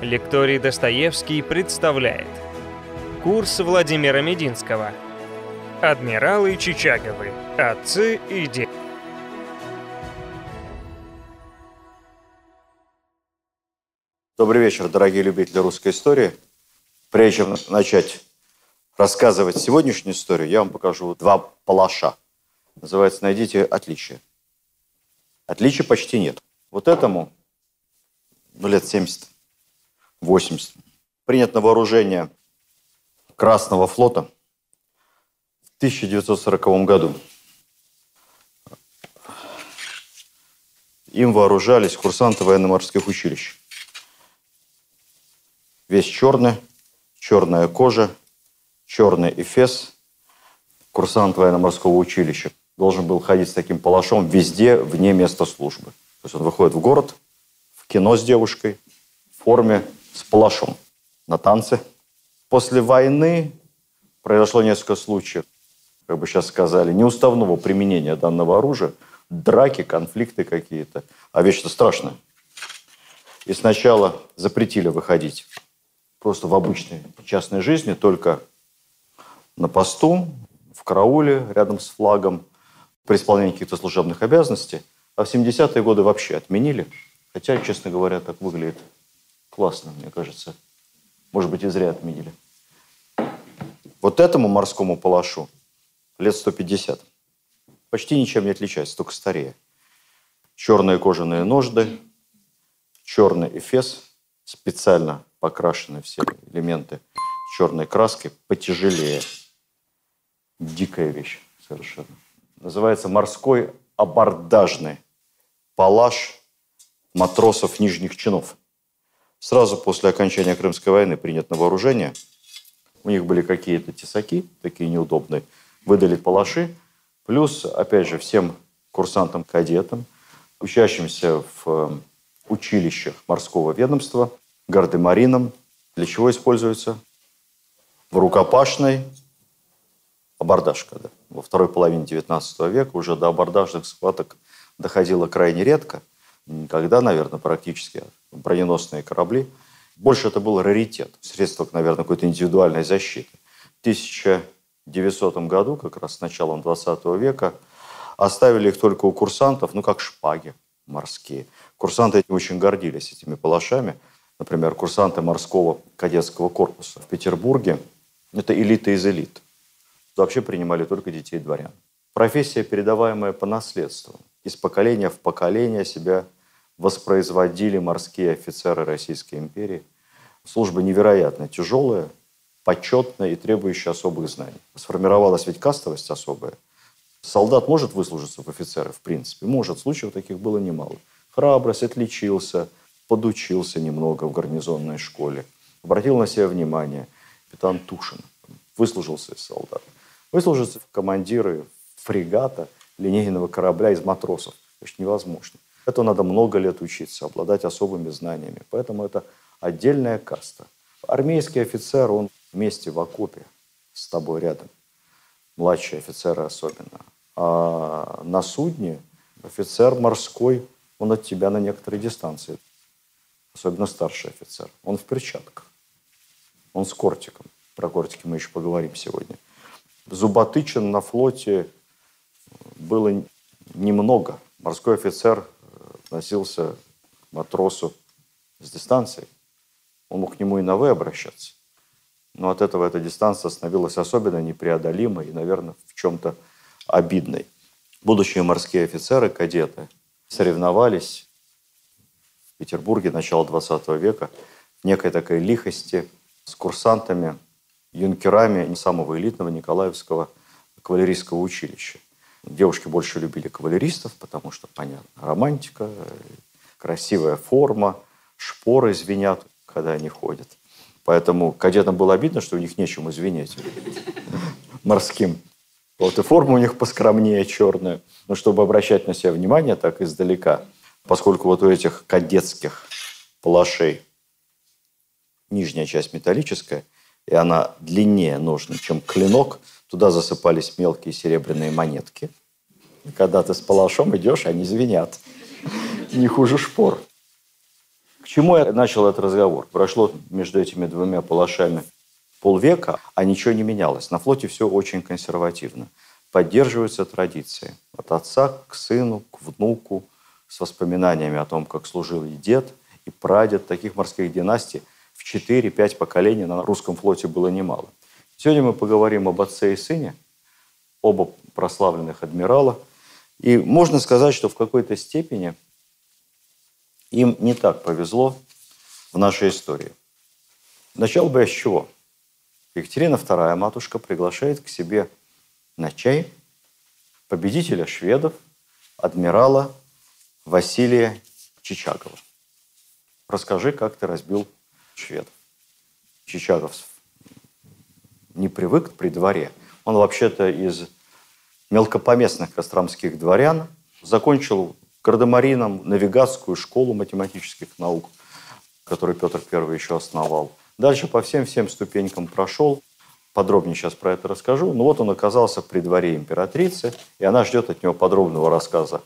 Лекторий Достоевский представляет Курс Владимира Мединского Адмиралы Чичаговы Отцы и дети Добрый вечер, дорогие любители русской истории. Прежде чем начать рассказывать сегодняшнюю историю, я вам покажу два палаша. Называется «Найдите отличия». Отличий почти нет. Вот этому, ну, лет 70, 80, принят на вооружение Красного флота в 1940 году. Им вооружались курсанты военно-морских училищ. Весь черный, черная кожа, черный эфес. Курсант военно-морского училища должен был ходить с таким палашом везде, вне места службы. То есть он выходит в город, в кино с девушкой, в форме, с палашом на танцы. После войны произошло несколько случаев, как бы сейчас сказали, неуставного применения данного оружия, драки, конфликты какие-то. А вещь-то страшная. И сначала запретили выходить просто в обычной частной жизни, только на посту, в карауле, рядом с флагом, при исполнении каких-то служебных обязанностей. А в 70-е годы вообще отменили. Хотя, честно говоря, так выглядит классно, мне кажется. Может быть, и зря отменили. Вот этому морскому палашу лет 150. Почти ничем не отличается, только старее. Черные кожаные ножды, черный эфес, специально покрашены все элементы черной краской, потяжелее. Дикая вещь совершенно. Называется морской абордажный палаш матросов нижних чинов. Сразу после окончания Крымской войны принят на вооружение. У них были какие-то тесаки, такие неудобные. Выдали палаши. Плюс, опять же, всем курсантам-кадетам, учащимся в э, училищах морского ведомства, гардемаринам. Для чего используется? В рукопашной абордажка. Да. Во второй половине XIX века уже до абордажных схваток доходило крайне редко. Никогда, наверное, практически броненосные корабли. Больше это был раритет, средство, наверное, какой-то индивидуальной защиты. В 1900 году, как раз с началом 20 века, оставили их только у курсантов, ну, как шпаги морские. Курсанты очень гордились этими палашами. Например, курсанты морского кадетского корпуса в Петербурге – это элита из элит. Вообще принимали только детей дворян. Профессия, передаваемая по наследству. Из поколения в поколение себя воспроизводили морские офицеры Российской империи. Служба невероятно тяжелая, почетная и требующая особых знаний. Сформировалась ведь кастовость особая. Солдат может выслужиться в офицеры, в принципе. Может. Случаев таких было немало. Храбрость, отличился, подучился немного в гарнизонной школе. Обратил на себя внимание. Капитан Тушин выслужился из солдат. Выслужиться в командиры фрегата линейного корабля из матросов. Это невозможно. Это надо много лет учиться, обладать особыми знаниями. Поэтому это отдельная каста. Армейский офицер, он вместе в окопе с тобой рядом. Младшие офицеры особенно. А на судне офицер морской, он от тебя на некоторой дистанции. Особенно старший офицер. Он в перчатках. Он с кортиком. Про кортики мы еще поговорим сегодня. Зуботычин на флоте было немного. Морской офицер относился к матросу с дистанцией. Он мог к нему и на «вы» обращаться. Но от этого эта дистанция становилась особенно непреодолимой и, наверное, в чем-то обидной. Будущие морские офицеры, кадеты, соревновались в Петербурге начала 20 века в некой такой лихости с курсантами, юнкерами самого элитного Николаевского кавалерийского училища. Девушки больше любили кавалеристов, потому что, понятно, романтика, красивая форма, шпоры звенят, когда они ходят. Поэтому кадетам было обидно, что у них нечем извинять морским. Вот и форма у них поскромнее черная. Но чтобы обращать на себя внимание так издалека, поскольку вот у этих кадетских палашей нижняя часть металлическая, и она длиннее ножны, чем клинок, Туда засыпались мелкие серебряные монетки. И когда ты с палашом идешь, они звенят. Не хуже шпор. чему я начал этот разговор? Прошло между этими двумя палашами полвека, а ничего не менялось. На флоте все очень консервативно. Поддерживаются традиции. От отца к сыну, к внуку, с воспоминаниями о том, как служил и дед, и прадед. Таких морских династий в 4-5 поколений на русском флоте было немало. Сегодня мы поговорим об отце и сыне, оба прославленных адмирала. И можно сказать, что в какой-то степени им не так повезло в нашей истории. Начал бы я с чего? Екатерина II, матушка, приглашает к себе на чай победителя шведов, адмирала Василия Чичагова. Расскажи, как ты разбил шведов. Чичагов не привык при дворе. Он вообще-то из мелкопоместных костромских дворян, закончил гардемарином навигатскую школу математических наук, которую Петр I еще основал. Дальше по всем-всем ступенькам прошел. Подробнее сейчас про это расскажу. Но вот он оказался при дворе императрицы, и она ждет от него подробного рассказа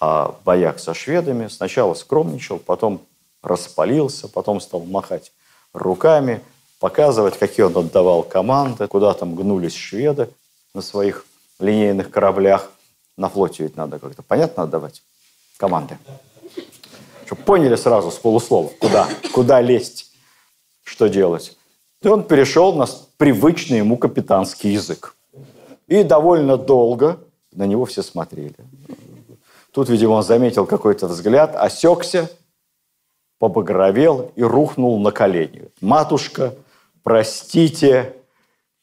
о боях со шведами. Сначала скромничал, потом распалился, потом стал махать руками, показывать, какие он отдавал команды, куда там гнулись шведы на своих линейных кораблях. На флоте ведь надо как-то понятно отдавать команды. Чтобы поняли сразу с полуслова, куда, куда лезть, что делать. И он перешел на привычный ему капитанский язык. И довольно долго на него все смотрели. Тут, видимо, он заметил какой-то взгляд, осекся, побагровел и рухнул на колени. «Матушка, простите,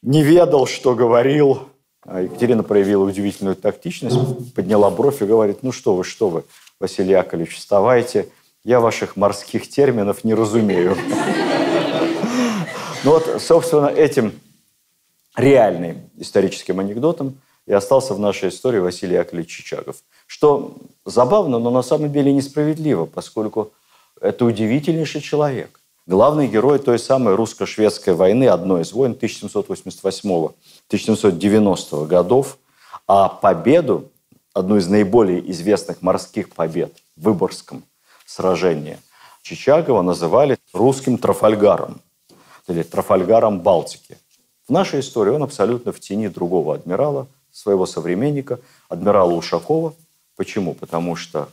не ведал, что говорил». А Екатерина проявила удивительную тактичность, подняла бровь и говорит, ну что вы, что вы, Василий Яковлевич, вставайте, я ваших морских терминов не разумею. Ну вот, собственно, этим реальным историческим анекдотом и остался в нашей истории Василий Яковлевич Чичагов. Что забавно, но на самом деле несправедливо, поскольку это удивительнейший человек. Главный герой той самой русско-шведской войны, одной из войн 1788-1790 годов, а победу, одну из наиболее известных морских побед в Выборгском сражении, Чичагова называли русским Трафальгаром или Трафальгаром Балтики. В нашей истории он абсолютно в тени другого адмирала, своего современника, адмирала Ушакова. Почему? Потому что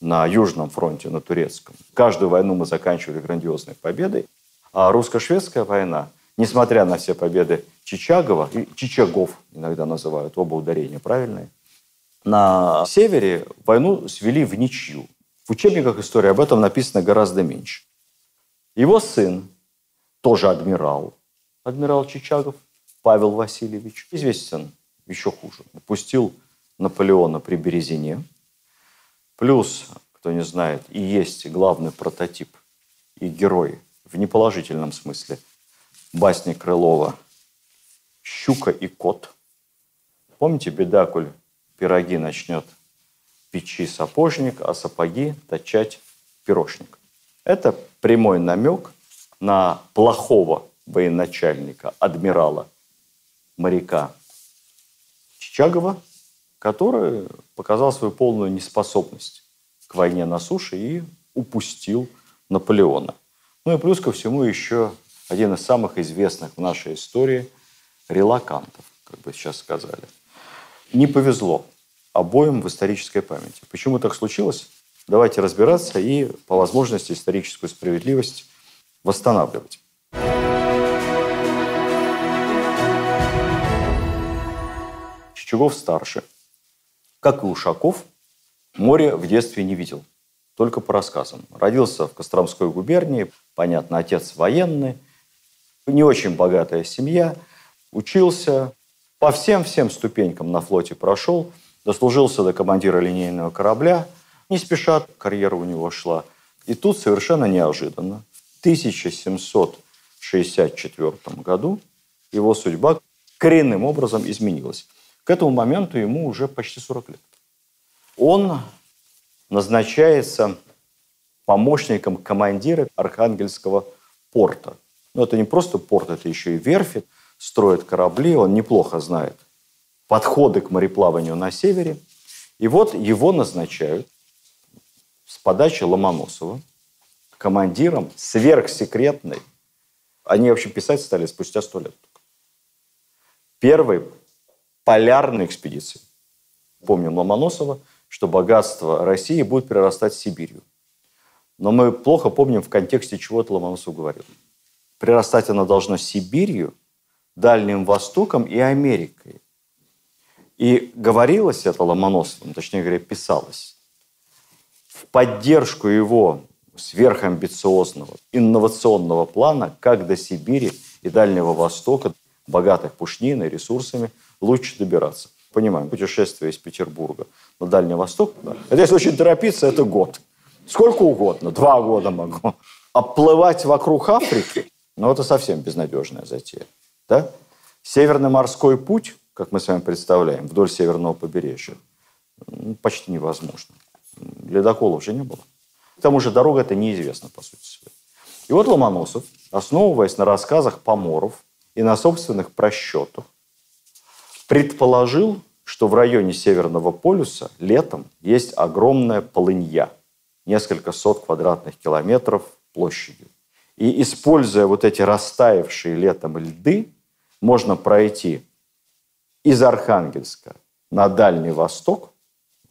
на Южном фронте, на Турецком. Каждую войну мы заканчивали грандиозной победой. А русско-шведская война, несмотря на все победы Чичагова, и Чичагов иногда называют, оба ударения правильные, на севере войну свели в ничью. В учебниках истории об этом написано гораздо меньше. Его сын, тоже адмирал, адмирал Чичагов, Павел Васильевич, известен еще хуже, упустил Наполеона при Березине – Плюс, кто не знает, и есть главный прототип и герой в неположительном смысле басни Крылова «Щука и кот». Помните, бедакуль пироги начнет печи сапожник, а сапоги точать пирожник. Это прямой намек на плохого военачальника, адмирала, моряка Чичагова, который показал свою полную неспособность к войне на суше и упустил Наполеона. Ну и плюс ко всему еще один из самых известных в нашей истории релакантов, как бы сейчас сказали. Не повезло обоим в исторической памяти. Почему так случилось? Давайте разбираться и по возможности историческую справедливость восстанавливать. Чичагов старший как и Ушаков, море в детстве не видел, только по рассказам. Родился в Костромской губернии, понятно, отец военный, не очень богатая семья, учился, по всем-всем ступенькам на флоте прошел, дослужился до командира линейного корабля, не спеша карьера у него шла. И тут совершенно неожиданно, в 1764 году его судьба коренным образом изменилась. К этому моменту ему уже почти 40 лет. Он назначается помощником командира Архангельского порта. Но это не просто порт, это еще и верфи, строит корабли, он неплохо знает подходы к мореплаванию на севере. И вот его назначают с подачи Ломоносова командиром сверхсекретной. Они вообще писать стали спустя сто лет. Первой полярной экспедиции. Помним Ломоносова, что богатство России будет прирастать Сибирью. Но мы плохо помним, в контексте чего это Ломоносов говорил. Прирастать оно должно Сибирью, Дальним Востоком и Америкой. И говорилось это Ломоносовым, точнее говоря, писалось, в поддержку его сверхамбициозного, инновационного плана, как до Сибири и Дальнего Востока, богатых пушниной, ресурсами, лучше добираться. Понимаем, путешествие из Петербурга на Дальний Восток, да. это если очень торопиться, это год. Сколько угодно, два года могу. Оплывать вокруг Африки, ну это совсем безнадежная затея. Да? Северный морской путь, как мы с вами представляем, вдоль северного побережья, почти невозможно. Ледоколов уже не было. К тому же дорога это неизвестна, по сути своей. И вот Ломоносов, основываясь на рассказах поморов и на собственных просчетах, предположил, что в районе Северного полюса летом есть огромная полынья, несколько сот квадратных километров площадью. И используя вот эти растаявшие летом льды, можно пройти из Архангельска на Дальний Восток,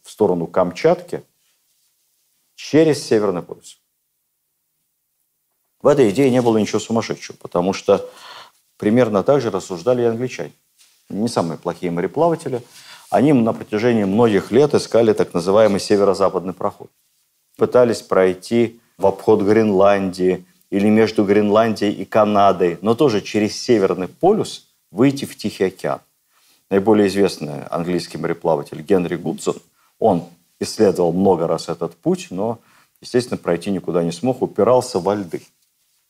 в сторону Камчатки, через Северный полюс. В этой идее не было ничего сумасшедшего, потому что примерно так же рассуждали и англичане. Не самые плохие мореплаватели. Они на протяжении многих лет искали так называемый северо-западный проход. Пытались пройти в обход Гренландии или между Гренландией и Канадой, но тоже через Северный полюс выйти в Тихий океан. Наиболее известный английский мореплаватель Генри Гудзон, он исследовал много раз этот путь, но, естественно, пройти никуда не смог, упирался во льды.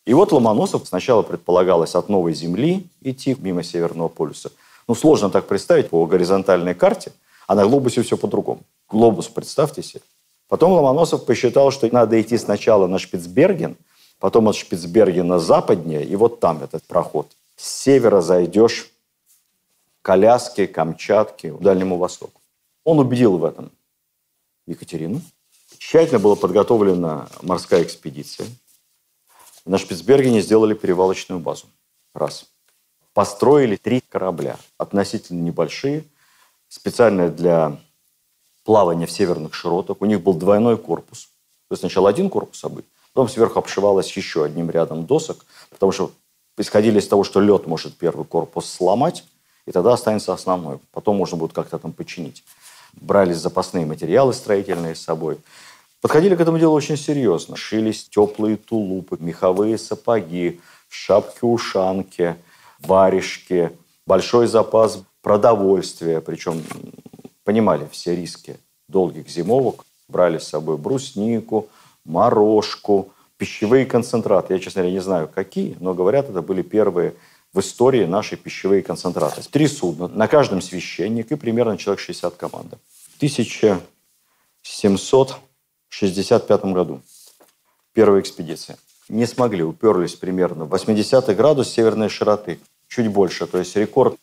И вот Ломоносов сначала предполагалось от Новой Земли идти мимо Северного полюса. Ну, сложно так представить по горизонтальной карте, а на глобусе все по-другому. Глобус, представьте себе. Потом Ломоносов посчитал, что надо идти сначала на Шпицберген, потом от Шпицбергена западнее, и вот там этот проход. С севера зайдешь к Аляске, Камчатке, Дальнему Востоку. Он убедил в этом Екатерину. Тщательно была подготовлена морская экспедиция. На Шпицбергене сделали перевалочную базу. Раз. Построили три корабля, относительно небольшие, специально для плавания в северных широтах. У них был двойной корпус. То есть сначала один корпус обыт, потом сверху обшивалось еще одним рядом досок, потому что исходили из того, что лед может первый корпус сломать, и тогда останется основной. Потом можно будет как-то там починить брали запасные материалы строительные с собой. Подходили к этому делу очень серьезно. Шились теплые тулупы, меховые сапоги, шапки-ушанки, варежки, большой запас продовольствия. Причем понимали все риски долгих зимовок. Брали с собой бруснику, морожку, пищевые концентраты. Я, честно говоря, не знаю, какие, но говорят, это были первые в истории наши пищевые концентраты. Три судна, на каждом священник и примерно человек 60 команды. В 1765 году первая экспедиция. Не смогли, уперлись примерно в 80 градус северной широты, чуть больше. То есть рекорд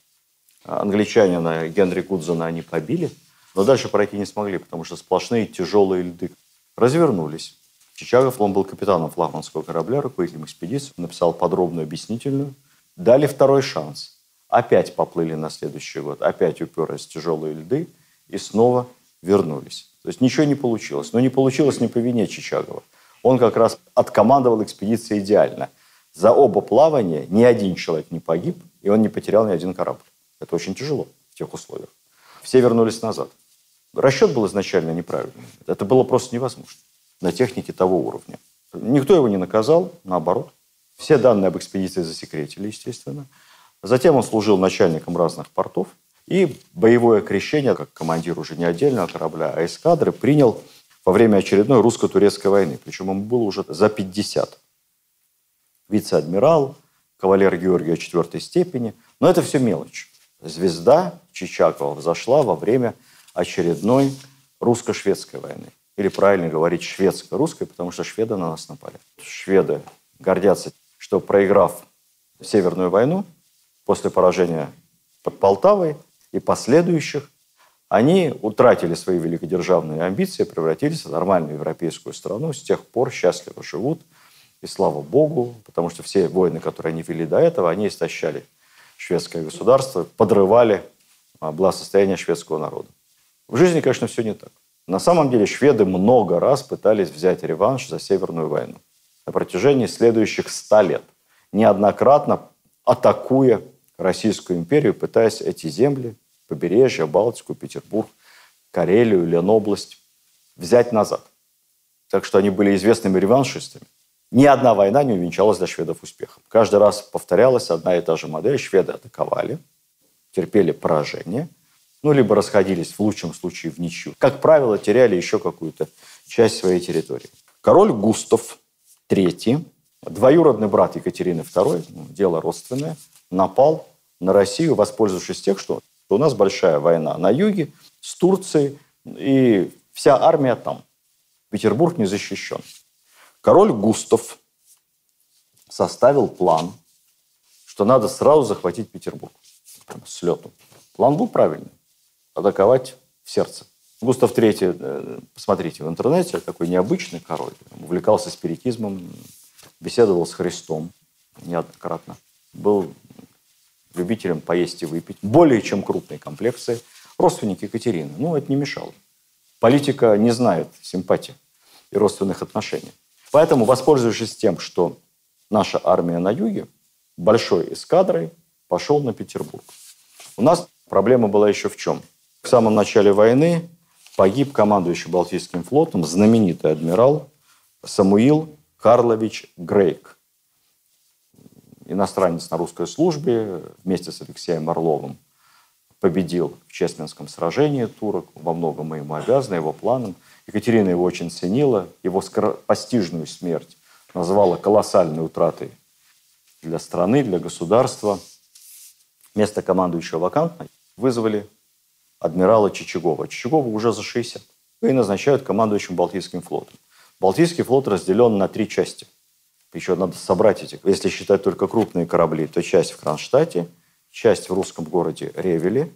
англичанина Генри Гудзона они побили, но дальше пройти не смогли, потому что сплошные тяжелые льды. Развернулись. Чичагов, он был капитаном флагманского корабля, руководителем экспедиции, написал подробную объяснительную Дали второй шанс. Опять поплыли на следующий год, опять уперлись в тяжелые льды и снова вернулись. То есть ничего не получилось. Но не получилось не по вине Чичагова. Он как раз откомандовал экспедиции идеально. За оба плавания ни один человек не погиб, и он не потерял ни один корабль. Это очень тяжело в тех условиях. Все вернулись назад. Расчет был изначально неправильный. Это было просто невозможно на технике того уровня. Никто его не наказал, наоборот. Все данные об экспедиции засекретили, естественно. Затем он служил начальником разных портов. И боевое крещение, как командир уже не отдельного корабля, а эскадры, принял во время очередной русско-турецкой войны. Причем ему было уже за 50. Вице-адмирал, кавалер Георгия четвертой степени. Но это все мелочь. Звезда Чичакова взошла во время очередной русско-шведской войны. Или правильно говорить шведско-русской, потому что шведы на нас напали. Шведы гордятся что проиграв Северную войну, после поражения под Полтавой и последующих, они утратили свои великодержавные амбиции, превратились в нормальную европейскую страну, с тех пор счастливо живут, И слава богу, потому что все войны, которые они вели до этого, они истощали шведское государство, подрывали а, благосостояние шведского народа. В жизни, конечно, все не так. На самом деле шведы много раз пытались взять реванш за Северную войну на протяжении следующих ста лет, неоднократно атакуя Российскую империю, пытаясь эти земли, побережье, Балтику, Петербург, Карелию, Ленобласть взять назад. Так что они были известными реваншистами. Ни одна война не увенчалась для шведов успехом. Каждый раз повторялась одна и та же модель. Шведы атаковали, терпели поражение, ну, либо расходились в лучшем случае в ничью. Как правило, теряли еще какую-то часть своей территории. Король Густав III, двоюродный брат Екатерины II, ну, дело родственное, напал на Россию, воспользовавшись тем, что у нас большая война на юге с Турцией, и вся армия там. Петербург не защищен. Король Густав составил план, что надо сразу захватить Петербург. Прямо с лету. План был правильный. Атаковать в сердце. Густав III, э, посмотрите в интернете, такой необычный король. Увлекался спиритизмом, беседовал с Христом неоднократно. Был любителем поесть и выпить. Более чем крупные комплексы. Родственник Екатерины. Ну, это не мешало. Политика не знает симпатии и родственных отношений. Поэтому, воспользовавшись тем, что наша армия на юге, большой эскадрой пошел на Петербург. У нас проблема была еще в чем? В самом начале войны погиб командующий Балтийским флотом знаменитый адмирал Самуил Карлович Грейк. Иностранец на русской службе вместе с Алексеем Орловым победил в Чесменском сражении турок. Во многом мы ему обязаны, его планам. Екатерина его очень ценила. Его скоропостижную смерть называла колоссальной утратой для страны, для государства. Место командующего вакантно. Вызвали адмирала Чичагова. Чичагова уже за 60. И назначают командующим Балтийским флотом. Балтийский флот разделен на три части. Еще надо собрать эти. Если считать только крупные корабли, то часть в Кронштадте – часть в русском городе Ревеле,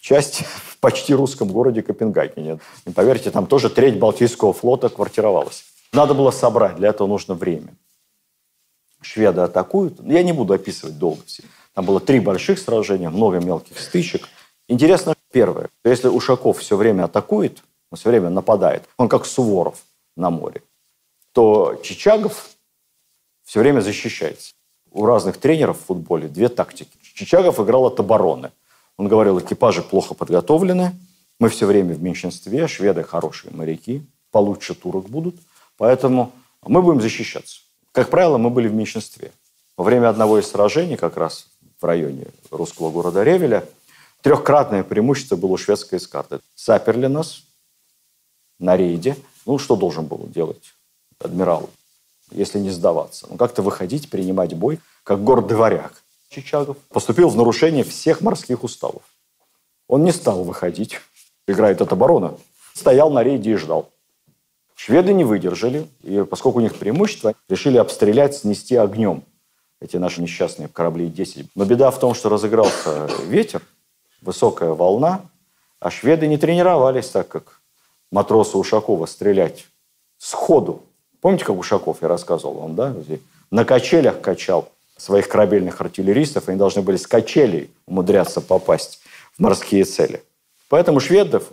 часть в почти русском городе Копенгагене. И поверьте, там тоже треть Балтийского флота квартировалась. Надо было собрать, для этого нужно время. Шведы атакуют. Я не буду описывать долго все. Там было три больших сражения, много мелких стычек. Интересно первое. Если Ушаков все время атакует, он все время нападает, он как Суворов на море, то Чичагов все время защищается. У разных тренеров в футболе две тактики. Чичагов играл от обороны. Он говорил, экипажи плохо подготовлены, мы все время в меньшинстве, шведы хорошие моряки, получше турок будут, поэтому мы будем защищаться. Как правило, мы были в меньшинстве. Во время одного из сражений, как раз в районе русского города Ревеля, трехкратное преимущество было у шведской эскады. Саперли нас на рейде. Ну, что должен был делать адмирал, если не сдаваться? Ну, как-то выходить, принимать бой, как гордый варяг. Чичагов поступил в нарушение всех морских уставов. Он не стал выходить, играет от обороны, стоял на рейде и ждал. Шведы не выдержали, и поскольку у них преимущество, решили обстрелять, снести огнем эти наши несчастные корабли 10. Но беда в том, что разыгрался ветер, высокая волна, а шведы не тренировались так, как матросы Ушакова стрелять сходу. Помните, как Ушаков, я рассказывал вам, да? На качелях качал своих корабельных артиллеристов, они должны были с качелей умудряться попасть в морские цели. Поэтому шведов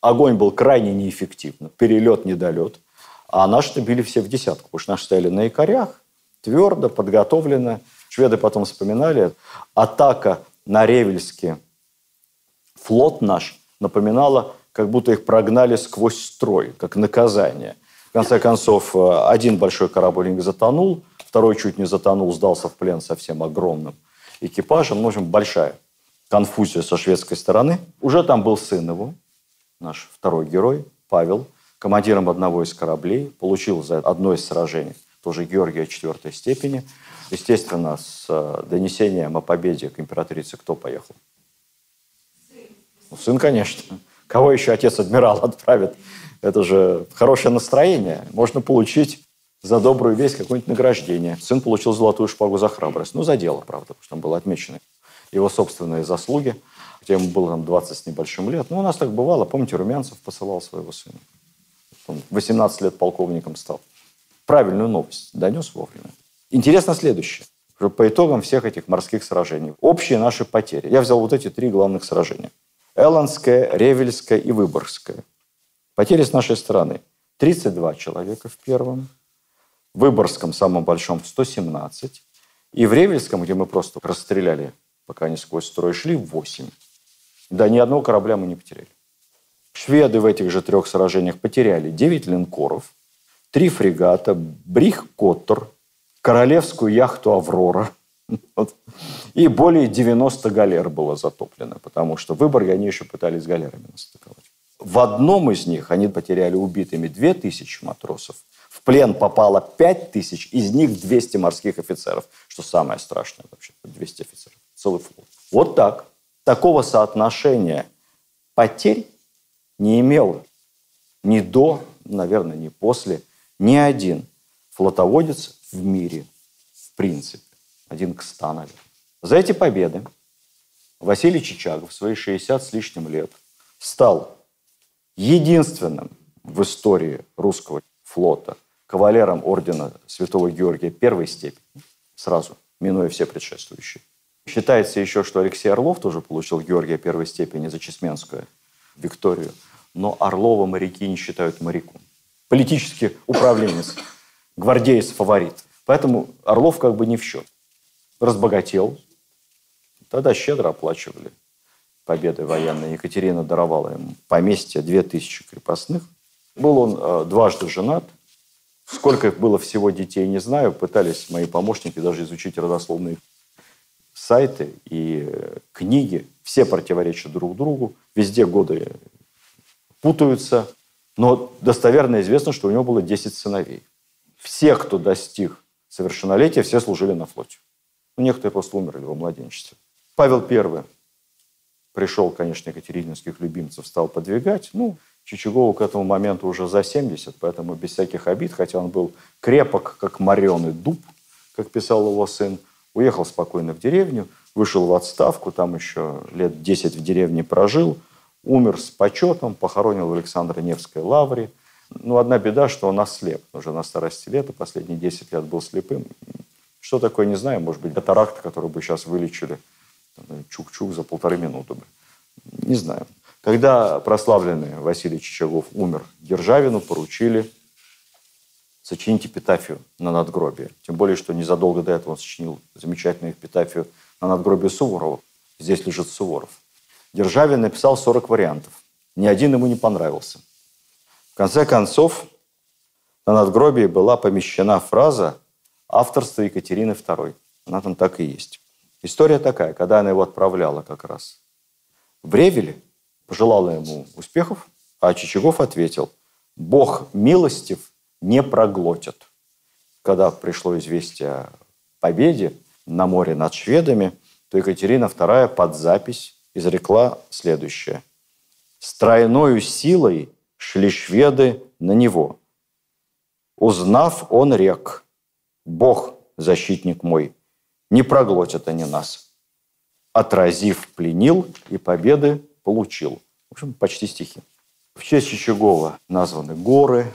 огонь был крайне неэффективный, перелет, недолет. А наши-то били все в десятку, потому что наши стояли на якорях, твердо, подготовленно. Шведы потом вспоминали, атака на Ревельский флот наш напоминала, как будто их прогнали сквозь строй, как наказание. В конце концов, один большой корабль затонул – Второй чуть не затонул, сдался в плен совсем огромным экипажем. В общем, большая конфузия со шведской стороны. Уже там был сын его, наш второй герой, Павел, командиром одного из кораблей, получил за одно из сражений тоже Георгия четвертой степени. Естественно, с э, донесением о победе к императрице кто поехал? Ну, сын, конечно. Кого еще отец адмирал отправит? Это же хорошее настроение. Можно получить за добрую весть какое-нибудь награждение. Сын получил золотую шпагу за храбрость. Ну, за дело, правда, потому что там было отмечено его собственные заслуги. Хотя ему было там 20 с небольшим лет. Ну, у нас так бывало. Помните, Румянцев посылал своего сына. Он 18 лет полковником стал. правильную новость донес вовремя. Интересно следующее. По итогам всех этих морских сражений. Общие наши потери. Я взял вот эти три главных сражения. Элландское, Ревельское и Выборгское. Потери с нашей стороны. 32 человека в первом, в Выборгском, самом большом, 117, и в Ревельском, где мы просто расстреляли, пока они сквозь строй шли, 8. Да, ни одного корабля мы не потеряли. Шведы в этих же трех сражениях потеряли 9 линкоров, 3 фрегата, брих Коттер, королевскую яхту «Аврора», и более 90 галер было затоплено, потому что в Выборге они еще пытались галерами настыковать. В одном из них они потеряли убитыми 2000 матросов, в плен попало 5000, из них 200 морских офицеров, что самое страшное вообще, 200 офицеров, целый флот. Вот так. Такого соотношения потерь не имел ни до, наверное, ни после, ни один флотоводец в мире, в принципе. Один к ста. За эти победы Василий Чичагов в свои 60 с лишним лет стал единственным в истории русского флота кавалером ордена Святого Георгия первой степени, сразу, минуя все предшествующие. Считается еще, что Алексей Орлов тоже получил Георгия первой степени за Чесменскую Викторию, но Орлова моряки не считают моряком. Политический управленец, гвардеец фаворит. Поэтому Орлов как бы не в счет. Разбогател, тогда щедро оплачивали победы военной. Екатерина даровала ему поместье 2000 крепостных. Был он э, дважды женат. Сколько их было всего детей, не знаю. Пытались мои помощники даже изучить родословные сайты и э, книги. Все противоречат друг другу. Везде годы путаются. Но достоверно известно, что у него было 10 сыновей. Все, кто достиг совершеннолетия, все служили на флоте. Некоторые просто умерли во младенчестве. Павел I пришел, конечно, екатерининских любимцев, стал подвигать. Ну, Чичагову к этому моменту уже за 70, поэтому без всяких обид, хотя он был крепок, как мореный дуб, как писал его сын, уехал спокойно в деревню, вышел в отставку, там еще лет 10 в деревне прожил, умер с почетом, похоронил в Александре Невской лавре. Ну, одна беда, что он ослеп. Уже на старости лет, последние 10 лет был слепым. Что такое, не знаю, может быть, катаракт, который бы сейчас вылечили чук-чук за полторы минуты бы. Не знаю. Когда прославленный Василий Чичагов умер, Державину поручили сочинить эпитафию на надгробие. Тем более, что незадолго до этого он сочинил замечательную эпитафию на надгробие Суворова. Здесь лежит Суворов. Державин написал 40 вариантов. Ни один ему не понравился. В конце концов, на надгробии была помещена фраза авторства Екатерины II. Она там так и есть. История такая, когда она его отправляла как раз в Ревеле, пожелала ему успехов, а Чичагов ответил, «Бог милостив не проглотит». Когда пришло известие о победе на море над шведами, то Екатерина II под запись изрекла следующее. «С тройною силой шли шведы на него. Узнав, он рек, Бог, защитник мой, не проглотят они нас. Отразив, пленил и победы получил. В общем, почти стихи. В честь Чичагова названы горы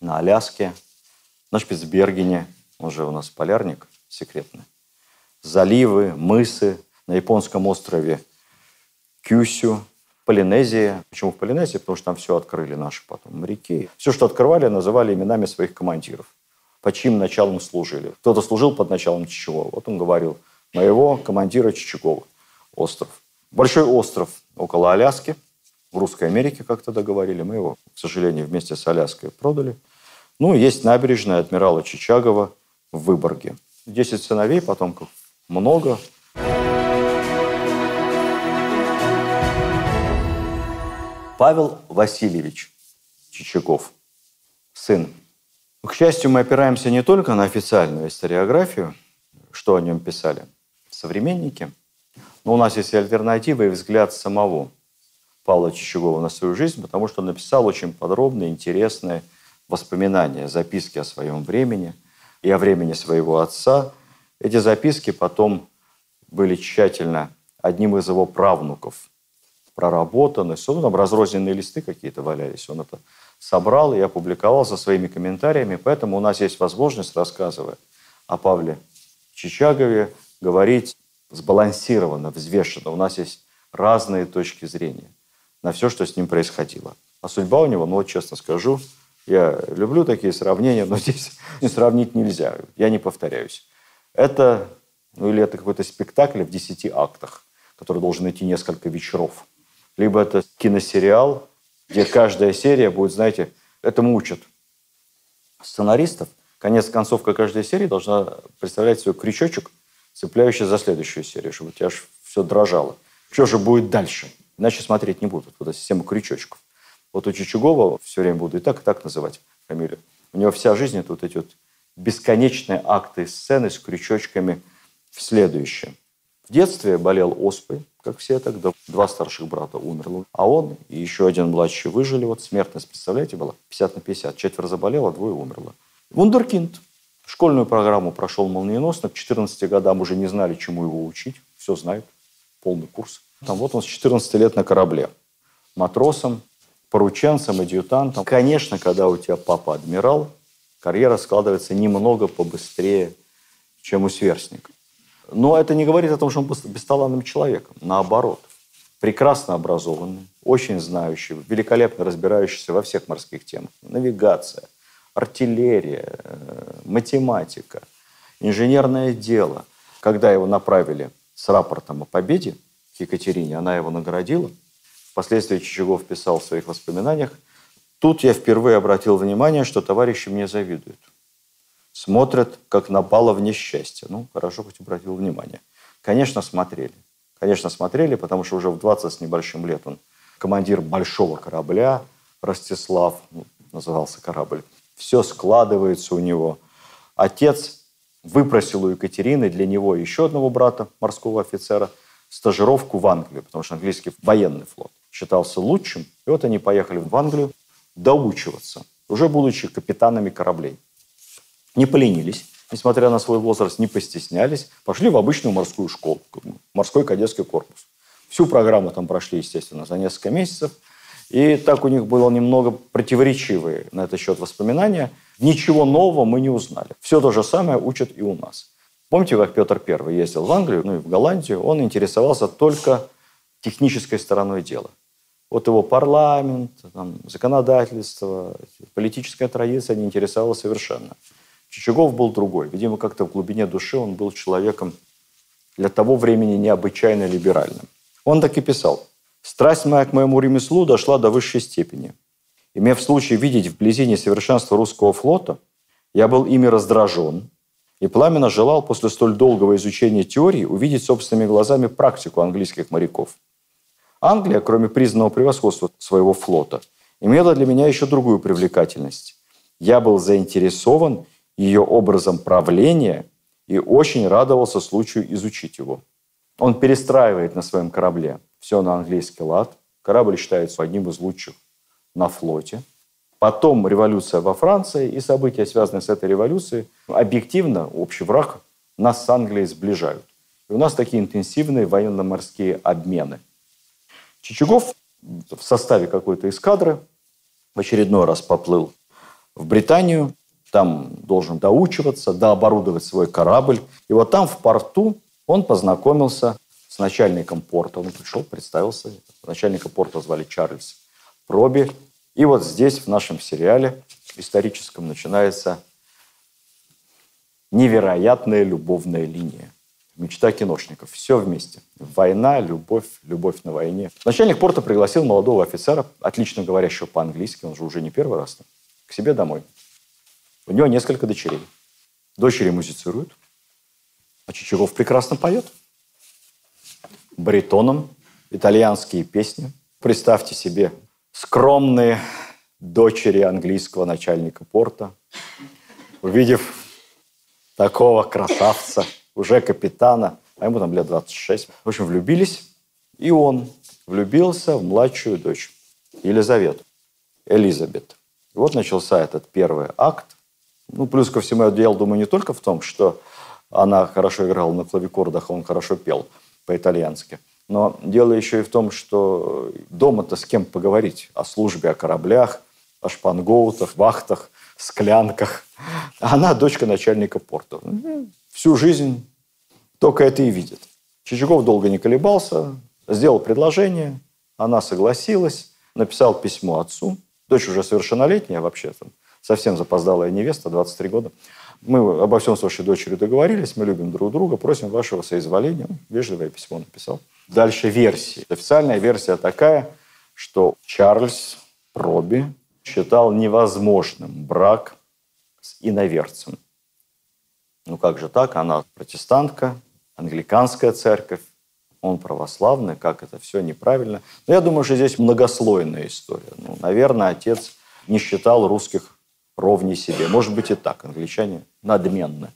на Аляске, на Шпицбергене, он же у нас полярник секретный, заливы, мысы на японском острове Кюсю, Полинезия. Почему в Полинезии? Потому что там все открыли наши потом моряки. Все, что открывали, называли именами своих командиров по чьим началам служили. Кто-то служил под началом Чичагова. Вот он говорил, моего командира Чичагова, остров. Большой остров около Аляски, в Русской Америке, как тогда говорили. Мы его, к сожалению, вместе с Аляской продали. Ну, есть набережная адмирала Чичагова в Выборге. Десять сыновей, потомков много. Павел Васильевич Чичагов, сын к счастью, мы опираемся не только на официальную историографию, что о нем писали современники, но у нас есть и альтернатива и взгляд самого Павла Чичагова на свою жизнь, потому что он написал очень подробные, интересные воспоминания, записки о своем времени и о времени своего отца. Эти записки потом были тщательно одним из его правнуков проработаны. Ну, там разрозненные листы какие-то валялись, он это собрал и опубликовал со своими комментариями. Поэтому у нас есть возможность, рассказывая о Павле Чичагове, говорить сбалансированно, взвешенно. У нас есть разные точки зрения на все, что с ним происходило. А судьба у него, ну вот честно скажу, я люблю такие сравнения, но здесь не сравнить нельзя. Я не повторяюсь. Это, ну или это какой-то спектакль в десяти актах, который должен идти несколько вечеров. Либо это киносериал, где каждая серия будет, знаете, этому учат сценаристов. Конец концовка каждой серии должна представлять свой крючочек, цепляющий за следующую серию, чтобы у тебя аж все дрожало. Что же будет дальше? Иначе смотреть не будут. Вот эта система крючочков. Вот у Чичугова все время буду и так, и так называть фамилию. У него вся жизнь это вот эти вот бесконечные акты сцены с крючочками в следующее. В детстве болел оспой, как все тогда. Два старших брата умерло. А он и еще один младший выжили. Вот смертность, представляете, была 50 на 50. Четверо заболело, двое умерло. Вундеркинд. Школьную программу прошел молниеносно. К 14 годам уже не знали, чему его учить. Все знают. Полный курс. Там вот он с 14 лет на корабле. Матросом, порученцем, адъютантом. Конечно, когда у тебя папа адмирал, карьера складывается немного побыстрее, чем у сверстника. Но это не говорит о том, что он бесталанным человеком. Наоборот, прекрасно образованный, очень знающий, великолепно разбирающийся во всех морских темах. Навигация, артиллерия, э, математика, инженерное дело. Когда его направили с рапортом о победе к Екатерине, она его наградила – Впоследствии Чичагов писал в своих воспоминаниях, «Тут я впервые обратил внимание, что товарищи мне завидуют. Смотрят, как на баллов несчастья». Ну, хорошо, хоть обратил внимание. Конечно, смотрели. Конечно, смотрели, потому что уже в 20 с небольшим лет он командир большого корабля, Ростислав, ну, назывался корабль. Все складывается у него. Отец выпросил у Екатерины для него еще одного брата, морского офицера, стажировку в Англию, потому что английский военный флот считался лучшим. И вот они поехали в Англию доучиваться, уже будучи капитанами кораблей. Не поленились, несмотря на свой возраст, не постеснялись, пошли в обычную морскую школу, морской кадетский корпус. Всю программу там прошли, естественно, за несколько месяцев. И так у них было немного противоречивые на этот счет воспоминания. Ничего нового мы не узнали. Все то же самое учат и у нас. Помните, как Петр I ездил в Англию, ну и в Голландию, он интересовался только технической стороной дела. Вот его парламент, там, законодательство, политическая традиция не интересовала совершенно. Чичагов был другой. Видимо, как-то в глубине души он был человеком для того времени необычайно либеральным. Он так и писал. «Страсть моя к моему ремеслу дошла до высшей степени. Имев случай видеть вблизи несовершенство русского флота, я был ими раздражен и пламенно желал после столь долгого изучения теории увидеть собственными глазами практику английских моряков – Англия, кроме признанного превосходства своего флота, имела для меня еще другую привлекательность. Я был заинтересован ее образом правления и очень радовался случаю изучить его. Он перестраивает на своем корабле все на английский лад. Корабль считается одним из лучших на флоте. Потом революция во Франции и события, связанные с этой революцией, объективно общий враг нас с Англией сближают. И у нас такие интенсивные военно-морские обмены – Чичугов в составе какой-то эскадры в очередной раз поплыл в Британию, там должен доучиваться, дооборудовать свой корабль. И вот там в порту он познакомился с начальником порта. Он пришел, представился. Начальника порта звали Чарльз Проби. И вот здесь, в нашем сериале историческом, начинается невероятная любовная линия. Мечта киношников. Все вместе. Война, любовь, любовь на войне. Начальник порта пригласил молодого офицера, отлично говорящего по-английски, он же уже не первый раз, к себе домой. У него несколько дочерей. Дочери музицируют, а Чичагов прекрасно поет. Баритоном, итальянские песни. Представьте себе, скромные дочери английского начальника порта, увидев такого красавца – уже капитана, а ему там лет 26. В общем, влюбились, и он влюбился в младшую дочь Елизавету, Элизабет. И вот начался этот первый акт. Ну, плюс ко всему, дело, думаю, не только в том, что она хорошо играла на клавикордах, он хорошо пел по-итальянски. Но дело еще и в том, что дома-то с кем поговорить о службе, о кораблях. о шпангоутах, вахтах, склянках. Она дочка начальника порта. Всю жизнь только это и видит. Чичагов долго не колебался, сделал предложение, она согласилась, написал письмо отцу. Дочь уже совершеннолетняя вообще, там, совсем запоздалая невеста, 23 года. Мы обо всем с вашей дочерью договорились, мы любим друг друга, просим вашего соизволения. Вежливое письмо написал. Дальше версии. Официальная версия такая, что Чарльз Робби считал невозможным брак с иноверцем. Ну как же так? Она протестантка, англиканская церковь, он православный, как это все неправильно. Но я думаю, что здесь многослойная история. Ну, наверное, отец не считал русских ровней себе. Может быть и так, англичане надменны.